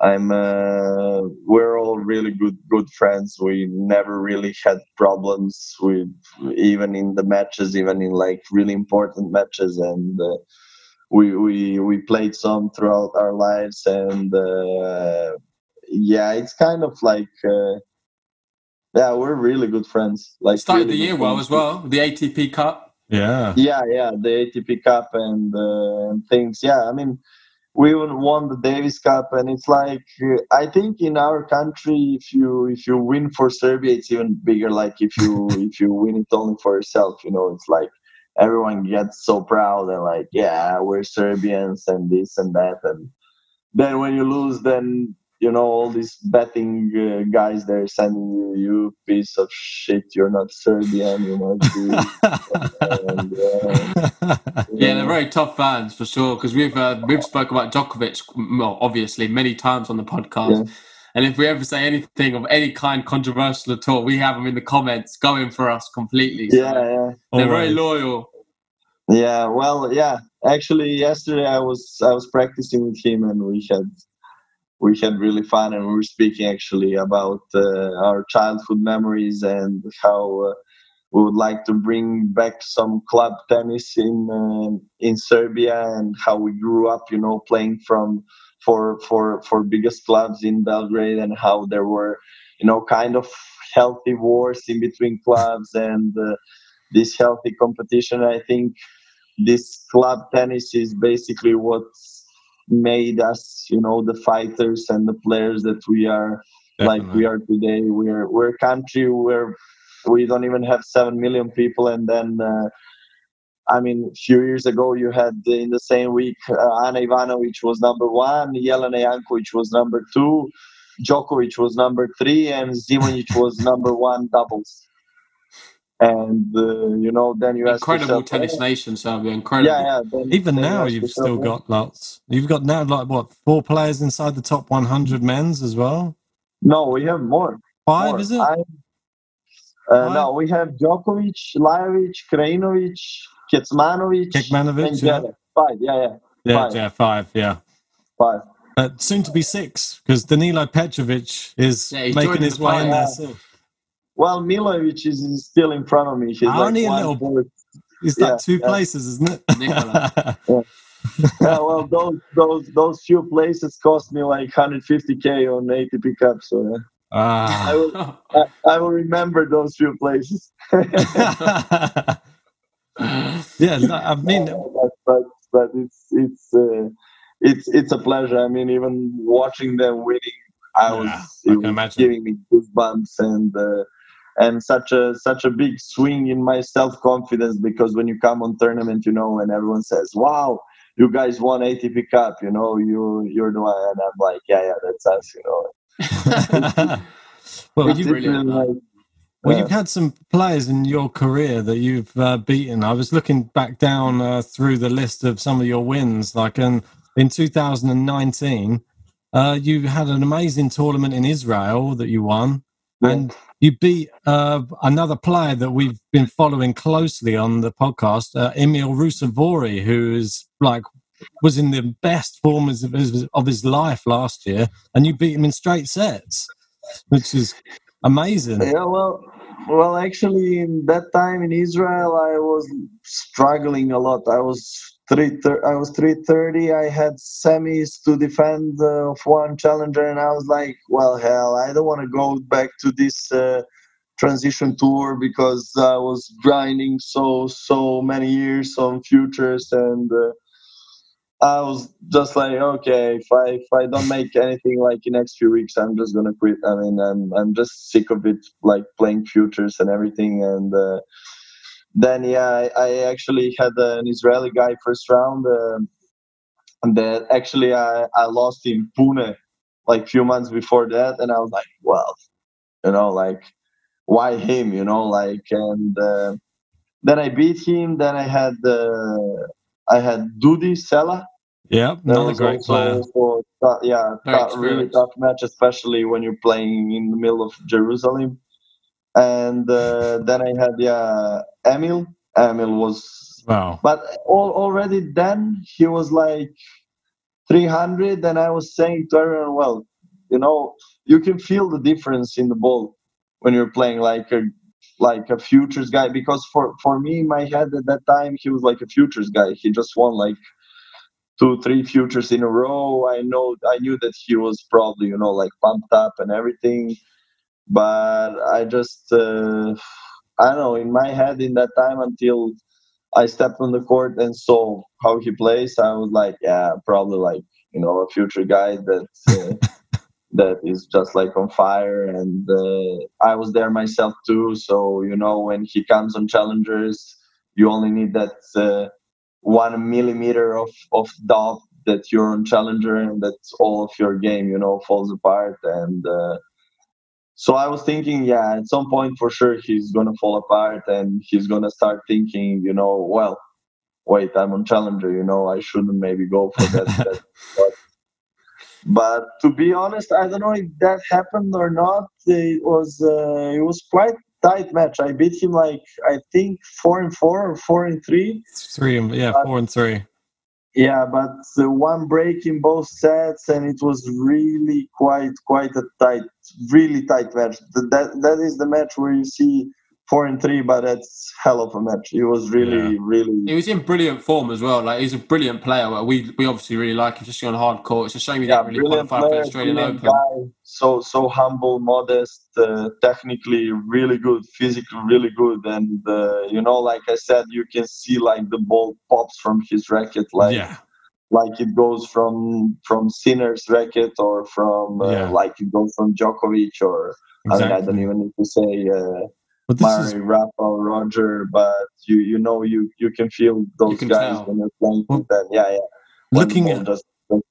i'm uh, we're all really good good friends we never really had problems with even in the matches even in like really important matches and uh, we we we played some throughout our lives and uh, yeah, it's kind of like uh, yeah, we're really good friends. Like started really the year well as well. The ATP Cup. Yeah. Yeah, yeah, the ATP Cup and, uh, and things. Yeah, I mean, we even won the Davis Cup, and it's like uh, I think in our country, if you if you win for Serbia, it's even bigger. Like if you if you win it only for yourself, you know, it's like everyone gets so proud and like, yeah, we're Serbians and this and that, and then when you lose, then you know all these betting uh, guys they're sending you you piece of shit you're not serbian you know and, uh, yeah they're very tough fans for sure because we've uh, we've spoke about Djokovic well, obviously many times on the podcast yeah. and if we ever say anything of any kind controversial at all we have them in the comments going for us completely so yeah, yeah. they're Always. very loyal yeah well yeah actually yesterday i was i was practicing with him and we had we had really fun and we were speaking actually about uh, our childhood memories and how uh, we would like to bring back some club tennis in uh, in Serbia and how we grew up you know playing from for for for biggest clubs in Belgrade and how there were you know kind of healthy wars in between clubs and uh, this healthy competition. I think this club tennis is basically what's made us you know the fighters and the players that we are Definitely. like we are today. We're we're a country where we don't even have 7 million people. And then uh, I mean, a few years ago, you had in the same week uh, Ana Ivanovic was number one, Jelena Jankovic was number two, Djokovic was number three, and Zimonjic was number one doubles and uh, you know then you incredible yourself, tennis oh, nation Serbia incredible. Yeah yeah even now you have still got lots. You've got now like what four players inside the top 100 men's as well? No we have more five more. is it? I, uh, no we have Djokovic Lajovic Krajinovic Kecmanovic Kecmanovic yeah. five yeah yeah. Yeah five. yeah five yeah. Five. Uh, soon to be six because Danilo Petrovic is yeah, making his way in there soon. Well, Milojevic is, is still in front of me. He's Only like a little. He's like yeah, two yeah. places, isn't it? yeah. yeah. Well, those those those few places cost me like 150k on ATP Cup, so yeah. Ah. I will I, I will remember those few places. yeah, I mean, but, but, but it's it's uh, it's it's a pleasure. I mean, even watching them winning, I was, I was giving me goosebumps and. Uh, and such a such a big swing in my self confidence because when you come on tournament, you know, and everyone says, "Wow, you guys won ATP Cup," you know, you you're the one, and I'm like, "Yeah, yeah, that's us," you know. well, you really, like, Well, you've had some players in your career that you've uh, beaten. I was looking back down uh, through the list of some of your wins. Like in, in 2019, uh, you had an amazing tournament in Israel that you won, yeah. and you beat uh, another player that we've been following closely on the podcast, uh, Emil Ruusuvuori, who is like was in the best form of his, of his life last year, and you beat him in straight sets, which is amazing. Yeah, well, well, actually, in that time in Israel, I was struggling a lot. I was three, I was three thirty. I had semis to defend uh, of one challenger, and I was like, "Well, hell, I don't want to go back to this." Uh, transition tour because I was grinding so so many years on futures and uh, I was just like, okay, if I if I don't make anything like in next few weeks, I'm just gonna quit. I mean, I'm I'm just sick of it, like playing futures and everything. And uh, then yeah, I, I, actually had an Israeli guy first round, uh, and that actually I I lost in Pune like few months before that, and I was like, well, you know, like why him, you know, like and. Uh, then I beat him. Then I had uh, I had Dudi Sela. Yeah, another great player. For, yeah, tough, really tough match, especially when you're playing in the middle of Jerusalem. And uh, then I had yeah Emil. Emil was wow, but all, already then he was like 300, and I was saying to everyone, well, you know, you can feel the difference in the ball when you're playing like a like a futures guy. Because for for me in my head at that time he was like a futures guy. He just won like two three futures in a row. I know i knew that he was probably you know like pumped up and everything but i just uh, i don't know in my head in that time until i stepped on the court and saw how he plays i was like yeah probably like you know a future guy that uh, that is just like on fire and uh, i was there myself too so you know when he comes on challengers you only need that uh, one millimeter of of doubt that you're on challenger and that all of your game you know falls apart and uh, so i was thinking yeah at some point for sure he's gonna fall apart and he's gonna start thinking you know well wait i'm on challenger you know i shouldn't maybe go for that, that but to be honest, I don't know if that happened or not. It was uh, it was quite tight match. I beat him like I think four and four or four and three. Three, yeah, but, four and three. Yeah, but the one break in both sets, and it was really quite quite a tight, really tight match. That that is the match where you see four and three, but it's hell of a match. He was really, yeah. really. He was in brilliant form as well. Like he's a brilliant player. We we obviously really like him, just on hard court. It's a shame he yeah, didn't really qualify player, for the Australian Open. Guy, so so humble, modest, uh, technically really good, physically really good, and uh, you know, like I said, you can see like the ball pops from his racket, like. Yeah. Like it goes from from Sinner's racket or from uh, yeah. like it goes from Djokovic or exactly. I, mean, I don't even need to say uh, but Murray, is... Rafa, Roger, but you you know you you can feel those can guys tell. when they're playing well, with them. Yeah, yeah. When looking at just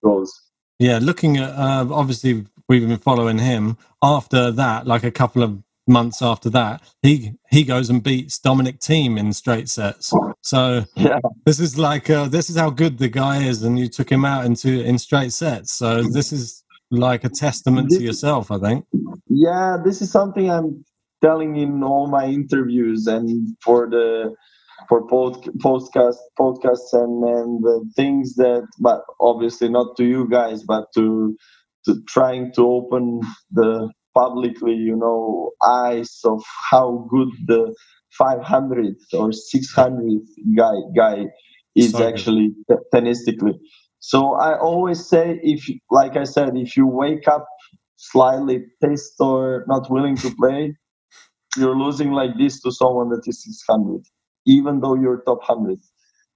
goes. Yeah, looking at uh, obviously we've been following him. After that, like a couple of months after that, he he goes and beats Dominic Thiem in straight sets. So yeah, this is like uh, this is how good the guy is, and you took him out into in straight sets. So this is like a testament this, to yourself, I think. Yeah, this is something I'm telling in all my interviews and for the for pod, podcast podcasts and and the things that but obviously not to you guys but to to trying to open the publicly you know eyes of how good the 500 or 600 guy guy is Sorry. actually tennistically so i always say if like i said if you wake up slightly pissed or not willing to play you're losing like this to someone that is 600 even though you're top 100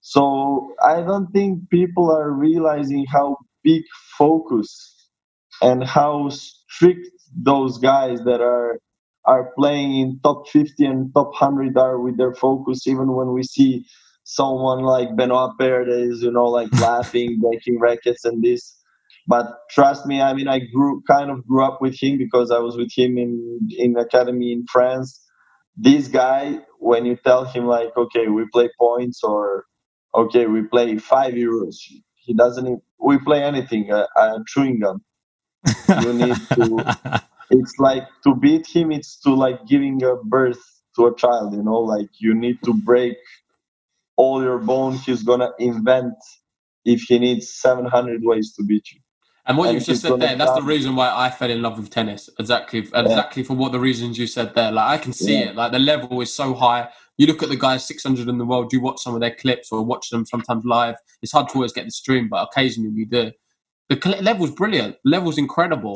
so i don't think people are realizing how big focus and how strict those guys that are are playing in top 50 and top 100 are with their focus even when we see someone like Benoit is you know like laughing breaking rackets and this but trust me i mean i grew kind of grew up with him because i was with him in in academy in france this guy, when you tell him like, okay, we play points or okay, we play five euros, he doesn't. We play anything. Uh, uh, chewing gum. You need to. it's like to beat him. It's to like giving a birth to a child. You know, like you need to break all your bone. He's gonna invent if he needs 700 ways to beat you. And what and you just said there, that's the reason why I fell in love with tennis. Exactly, exactly for what the reasons you said there. Like I can see yeah. it. Like the level is so high. You look at the guys 600 in the world. You watch some of their clips or watch them sometimes live. It's hard to always get the stream, but occasionally we do. The level's brilliant. Level's incredible.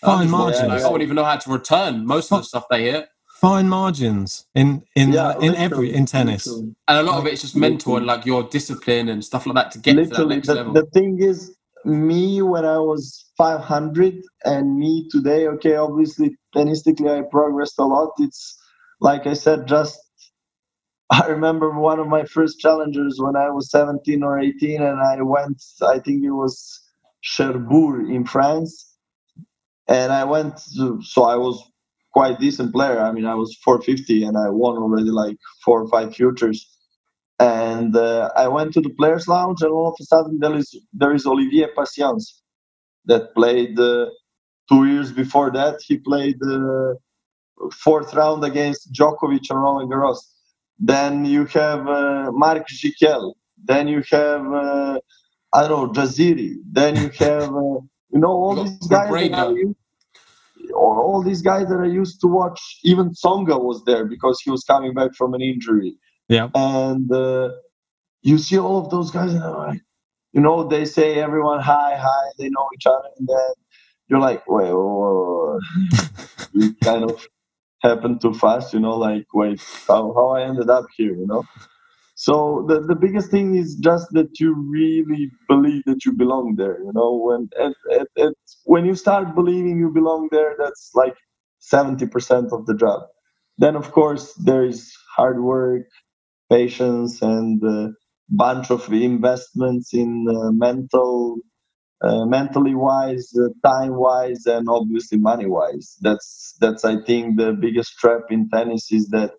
Fine margins. Like, I wouldn't even know how to return most of the stuff they hit. Fine margins in in yeah, uh, in every in tennis, literally. and a lot of it's just mental and like your discipline and stuff like that to get literally, to that next the, level. The thing is, me when I was 500 and me today, okay, obviously tennistically I progressed a lot. It's like I said, just I remember one of my first challengers when I was 17 or 18, and I went, I think it was Cherbourg in France. And I went, to, so I was quite decent player. I mean, I was 450 and I won already like four or five futures. And uh, I went to the players' lounge, and all of a sudden there is there is Olivier Patience that played uh, two years before that. He played the uh, fourth round against Djokovic and Roland Garros. Then you have uh, Marc Gicquel. Then you have uh, I don't know Jaziri. Then you have uh, you know all these guys that are used, all these guys that I used to watch. Even Tsonga was there because he was coming back from an injury. Yeah, and uh, you see all of those guys, and like, you know, they say everyone hi, hi. They know each other, and then you're like, wait, whoa, whoa. you kind of happened too fast, you know, like, wait, how, how I ended up here, you know? So the, the biggest thing is just that you really believe that you belong there, you know, when, at, at, at, when you start believing you belong there, that's like 70% of the job. Then, of course, there is hard work, patience, and a bunch of investments in uh, mental uh, mentally wise, uh, time wise, and obviously money wise. That's that's I think the biggest trap in tennis is that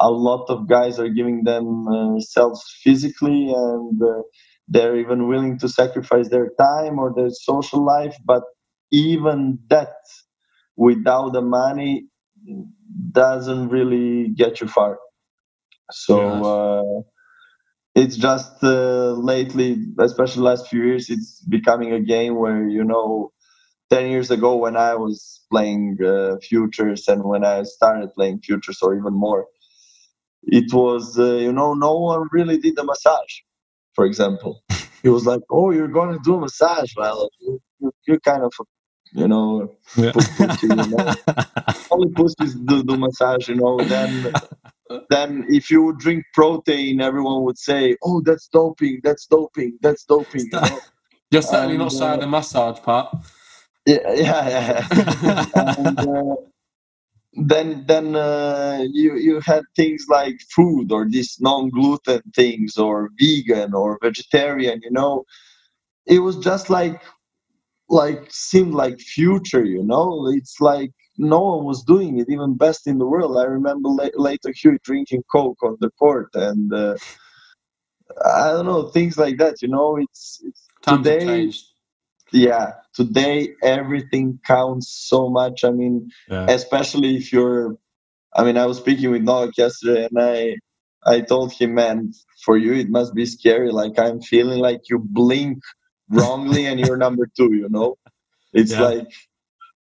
a lot of guys are giving themselves uh, physically and uh, they're even willing to sacrifice their time or their social life, but even that without the money doesn't really get you far. So it's just uh, lately, especially last few years, it's becoming a game where you know, ten years ago when I was playing uh, futures and when I started playing futures or even more, it was uh, you know no one really did a massage, for example. It was like, oh, you're gonna do a massage. Well, you, you kind of you know, yeah. pussy, you know? only pussies do, do massage, you know. Then then if you would drink protein, everyone would say, "Oh, that's doping. That's doping. That's doping." You know? You're certainly and, not saying uh, the massage part. Yeah, yeah, yeah. and, uh, then then uh, you you had things like food or these non-gluten things or vegan or vegetarian. You know, it was just like like seemed like future. You know, it's like no one was doing it, even best in the world. I remember Lleyton Hewitt drinking Coke on the court, and uh, I don't know things like that. You know, it's, it's today. Yeah, today everything counts so much. I mean, yeah. especially if you're. I mean, I was speaking with Novak yesterday, and I, I told him, man, for you it must be scary. Like I'm feeling like you blink wrongly and you're number two. You know, it's yeah. like,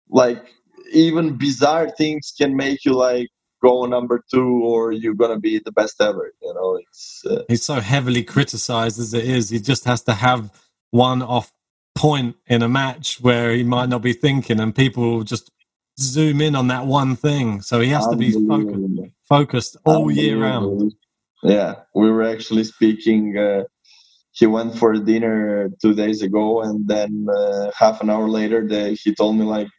like even bizarre things can make you like go number two or you're gonna be the best ever you know? It's uh, he's so heavily criticized as it is he just has to have one off point in a match where he might not be thinking and people just zoom in on that one thing. So he has to be focused, focused all year round. Yeah we were actually speaking uh, he went for dinner two days ago and then uh, half an hour later the, he told me like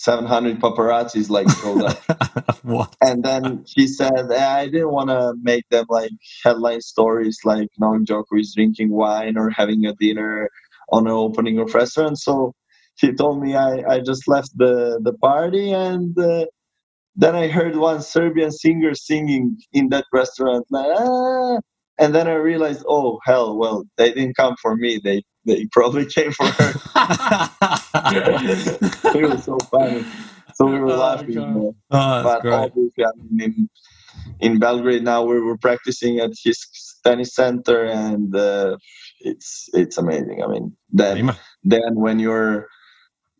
700 paparazzis like showed up. what? And then she said, I didn't want to make them like headline stories like Novak Djokovic drinking wine or having a dinner on an opening of restaurant. So he told me I, I just left the, the party and uh, then I heard one Serbian singer singing in that restaurant, like, ah, and then I realized, oh hell, well they didn't come for me. They they probably came for her. it was so funny. So we were oh, laughing. Oh, but great. obviously, I mean, in, in Belgrade now we were practicing at his tennis center, and uh, it's it's amazing. I mean, then then when you're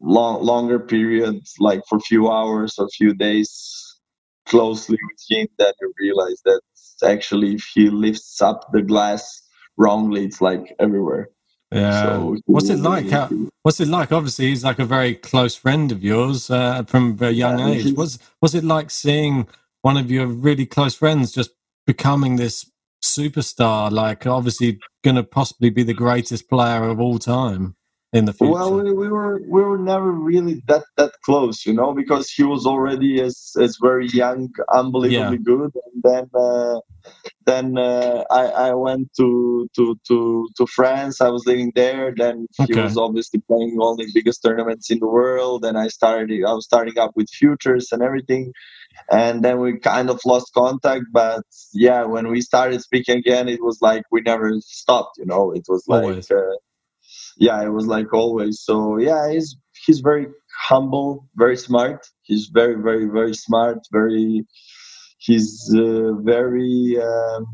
long longer periods, like for a few hours or a few days, closely with him, then you realize that actually if he lifts up the glass wrongly, it's like everywhere. Yeah. So what's it like? How, what's it like? Obviously, he's like a very close friend of yours uh, from a young age. What's what's it like seeing one of your really close friends just becoming this superstar? Like, obviously, going to possibly be the greatest player of all time in the future? Well, we, we, were we were never really that that close, you know, because he was already as as very young, unbelievably yeah. good, and then uh, then uh, I I went to to to to France. I was living there. Then he okay. was obviously playing all the biggest tournaments in the world, and I started I was starting up with futures and everything. And then we kind of lost contact, but yeah, when we started speaking again, it was like we never stopped. You know, it was like uh, yeah, it was like always. So yeah, he's he's very humble, very smart. He's very very very smart. Very he's uh, very um,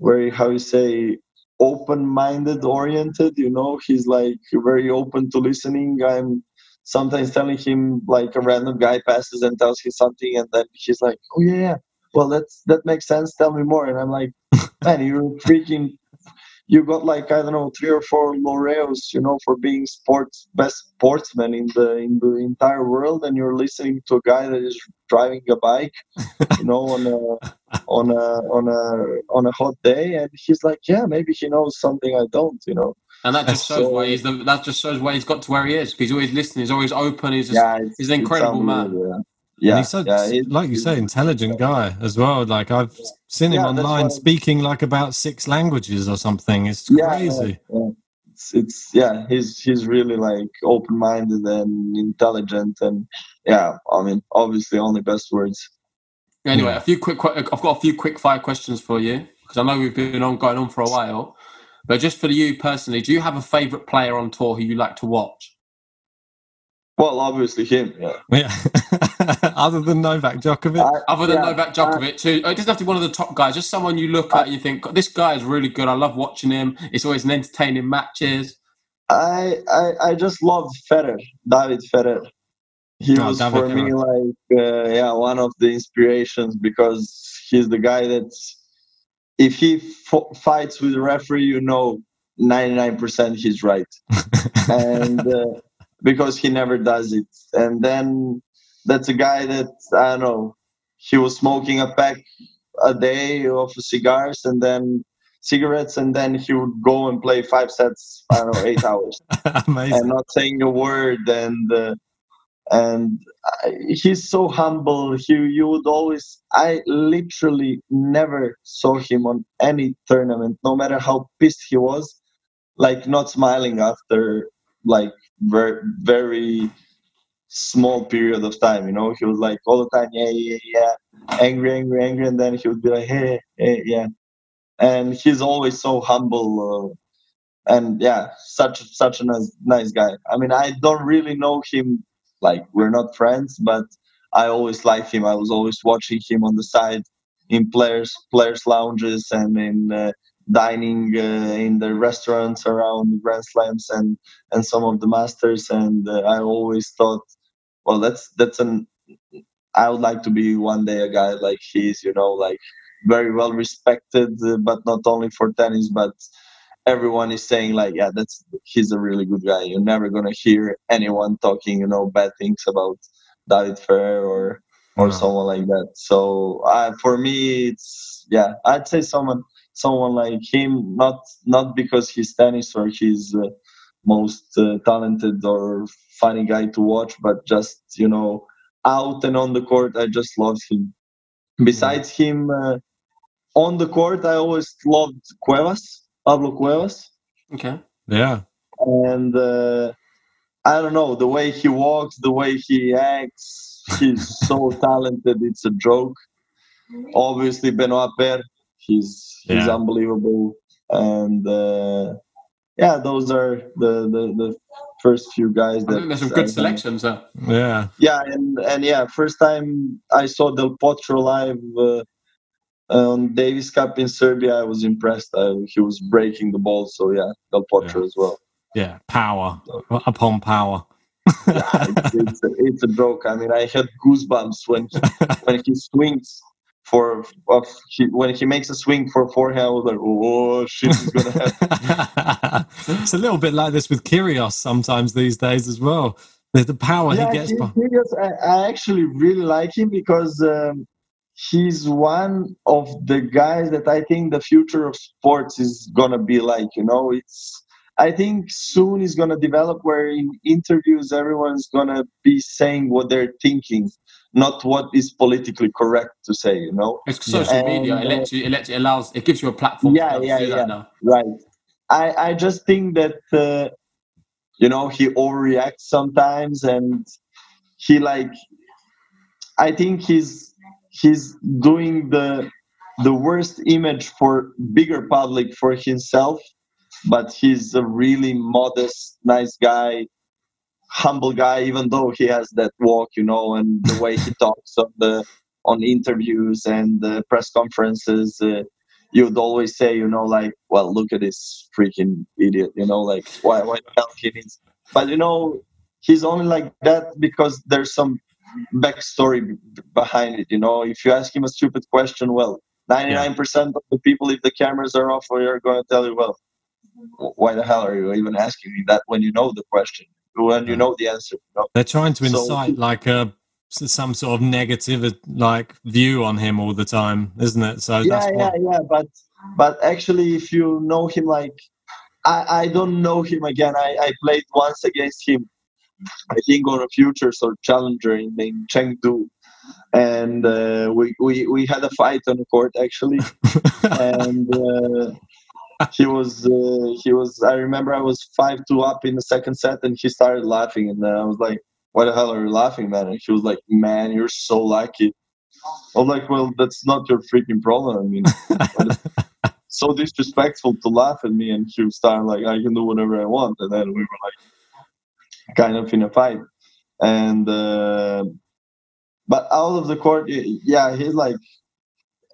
very how you say open-minded oriented you know he's like very open to listening i'm sometimes telling him like a random guy passes and tells him something and then he's like oh yeah, yeah. well that's that makes sense tell me more and i'm like man you're freaking you got like I don't know three or four laureates, you know, for being sports best sportsman in the in the entire world, and you're listening to a guy that is driving a bike, you know, on a on a on a on a hot day, and he's like, yeah, maybe he knows something I don't, you know. And that just shows so, why he's the, that just shows why he's got to where he is. He's always listening. He's always open. He's just, yeah, he's an incredible man. Yeah. Yeah, he's such, yeah, like you say, intelligent guy as well. Like I've seen him yeah, online speaking like about six languages or something. It's crazy. Yeah, it's, it's yeah, he's he's really like open minded and intelligent, and yeah, I mean, obviously, only best words. Anyway, a few quick. I've got a few quick fire questions for you because I know we've been on going on for a while. But just for you personally, do you have a favorite player on tour who you like to watch? Well, obviously him, yeah. Yeah. Other than Novak Djokovic? I, Other than yeah, Novak Djokovic, who it doesn't have to be one of the top guys, just someone you look I, at and you think, this guy is really good. I love watching him. It's always an entertaining matches. I I, I just love Ferrer, David Ferrer. He oh, was David for me like uh, yeah one of the inspirations because he's the guy that if he f- fights with the referee, you know, ninety nine percent he's right, and. Uh, because he never does it. And then that's a guy that I don't know. He was smoking a pack a day of cigars and then cigarettes, and then he would go and play five sets. I don't know, eight hours, and not saying a word. And uh, and I, he's so humble. He you would always. I literally never saw him on any tournament, no matter how pissed he was, like not smiling after like very very small period of time. You know, he was like all the time, yeah, yeah, yeah, angry, angry, angry, and then he would be like, hey, hey, yeah. And he's always so humble, uh, and yeah, such such a nice nice guy. I mean, I don't really know him, like we're not friends, but I always like him. I was always watching him on the side in players players lounges and in uh, dining uh, in the restaurants around Grand Slams and and some of the Masters, and uh, I always thought, well, that's that's an I would like to be one day a guy like he's, you know, like very well respected, uh, but not only for tennis, but everyone is saying like, yeah, that's he's a really good guy. You're never gonna hear anyone talking, you know, bad things about David Ferrer or or someone like that. So uh, for me, it's yeah, I'd say someone someone like him, not not because he's tennis or he's uh, most uh, talented or funny guy to watch, but just you know out and on the court, I just loved him. Besides him, uh, on the court, I always loved Cuevas, Pablo Cuevas. Okay. Yeah. And uh, I don't know the way he walks, the way he acts he's so talented. It's a joke. Obviously, Benoit Paire, he's he's yeah. unbelievable, and uh, yeah, those are the, the the first few guys. That I think there's some good selections. Huh? Yeah, yeah, and and yeah, first time I saw Del Potro live. Uh, on Davis Cup in Serbia, I was impressed. I, he was breaking the ball, so yeah, Del Potro yeah. as well. Yeah, power upon power. yeah, it's, it's, a, it's, a, joke. I mean, I had goosebumps when he, when he swings for of he, when he makes a swing for forehand. I was like, oh shit, is gonna happen. it's a little bit like this with Kyrgios sometimes these days as well. The, the power yeah, he gets. Kyrgios, I, I, actually really like him because um, he's one of the guys that I think the future of sports is gonna be like. You know, it's I think soon is gonna develop where in interviews everyone's gonna be saying what they're thinking, not what is politically correct to say. You know, it's social and, media. It lets you, it lets you, allows, it gives you a platform. Yeah, yeah, yeah. Right. I I just think that uh, you know he overreacts sometimes, and he like I think he's he's doing the the worst image for bigger public for himself but he's a really modest nice guy humble guy even though he has that walk you know and the way he talks on the on interviews and the press conferences uh, you'd always say you know like well look at this freaking idiot you know like why why the hell he needs but you know he's only like that because there's some backstory behind it. You know, if you ask him a stupid question, well, 99% of the people, if the cameras are off, are going to tell you, well, why the hell are you even asking me that when you know the question, when you know the answer? You know? They're trying to incite so, like a some sort of negative like view on him all the time, isn't it? So yeah, yeah, yeah. But but actually, if you know him, like I I don't know him again. I I played once against him I think on a futures or challenger in, in Chengdu. And uh, we, we, we had a fight on the court actually. and uh, he was uh, he was I remember I was five two up in the second set and he started laughing and I was like, Why the hell are you laughing, man? And he was like, Man, you're so lucky. i'm like, Well, that's not your freaking problem. I mean so disrespectful to laugh at me and he started like I can do whatever I want and then we were like kind of in a fight. And uh, but out of the court, yeah, he's like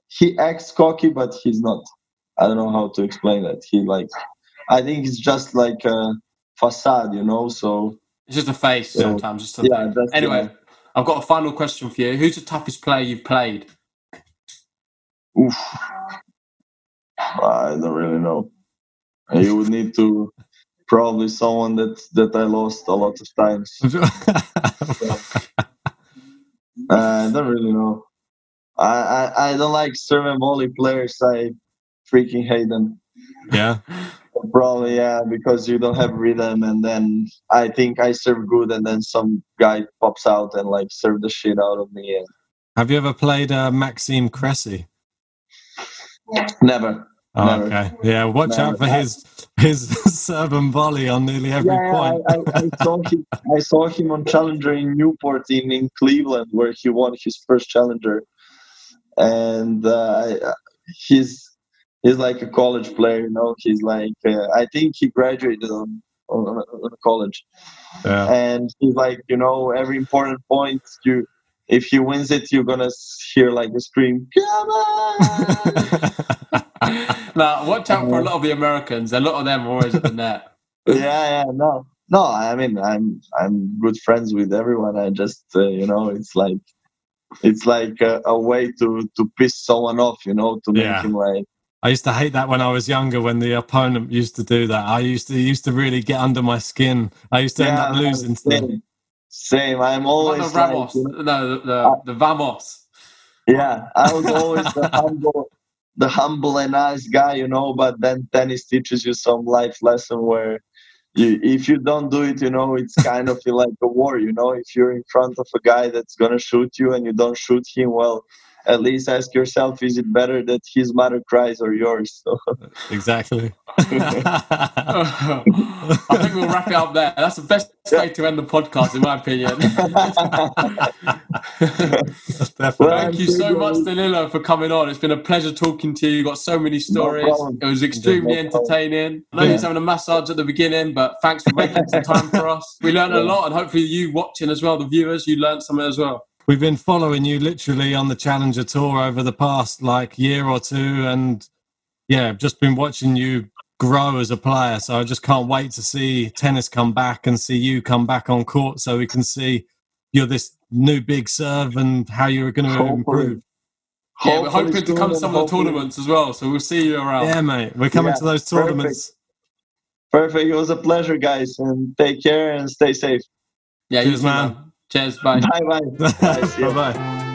he acts cocky, but he's not. I don't know how to explain that. He like, I think it's just like a facade, you know. So it's just a face yeah. sometimes. Just a yeah. Anyway, yeah. I've got a final question for you. Who's the toughest player you've played? Oof. I don't really know. You would need to probably someone that that I lost a lot of times. Uh, I don't really know. I, I, I don't like serve and volley players. I freaking hate them. Yeah. Probably yeah, because you don't have rhythm, and then I think I serve good, and then some guy pops out and like serve the shit out of me. And... Have you ever played uh, Maxime Cressy? Never. Oh, okay. Yeah. Watch Never. out for his his serve and volley on nearly every yeah, point. I, I, I, saw him. I saw him on Challenger in Newport in, in Cleveland, where he won his first Challenger, and uh, he's he's like a college player. You know, he's like uh, I think he graduated on on, on college, yeah. and he's like you know every important point you if he wins it, you're gonna hear like a scream, "Come on!" now, watch out for a lot of the Americans. A lot of them are always at the net. yeah, yeah, no, no. I mean, I'm I'm good friends with everyone. I just, uh, you know, it's like it's like a, a, way to to piss someone off, you know, to make yeah. him like. I used to hate that when I was younger. When the opponent used to do that, I used to used to really get under my skin. I used to yeah, end up losing same, same. I'm always the Ramos, like, no, the, the, the Vamos. Yeah, I was always the humble the humble and nice guy, you know, but then tennis teaches you some life lesson where you, if you don't do it, you know, it's kind of like a war, you know, if you're in front of a guy that's going to shoot you and you don't shoot him, well, at least ask yourself is it better that his mother cries or yours? So. exactly. I think we'll wrap it up there. That's the best way to end the podcast in my opinion. Well, thank you so much danilo for coming on. It's been a pleasure talking to you. You got so many stories. no it was extremely no entertaining. I know yeah. he's having a massage at the beginning but thanks for making some time for us. We learned a lot and hopefully you watching as well the viewers you learned something as well we've been following you literally on the Challenger Tour over the past like year or two, and yeah, just been watching you grow as a player. So I just can't wait to see tennis come back and see you come back on court, so we can see you're this new big serve and how you're going to Hopefully. improve. Yeah, we're hoping to come to some of the tournaments as well, so we'll see you around. Yeah, mate, we're coming yeah, to those tournaments. Perfect. perfect. It was a pleasure, guys, and take care and stay safe. Yeah, Cheers, man. man. Cheers. Bye. Bye. Bye. bye. bye.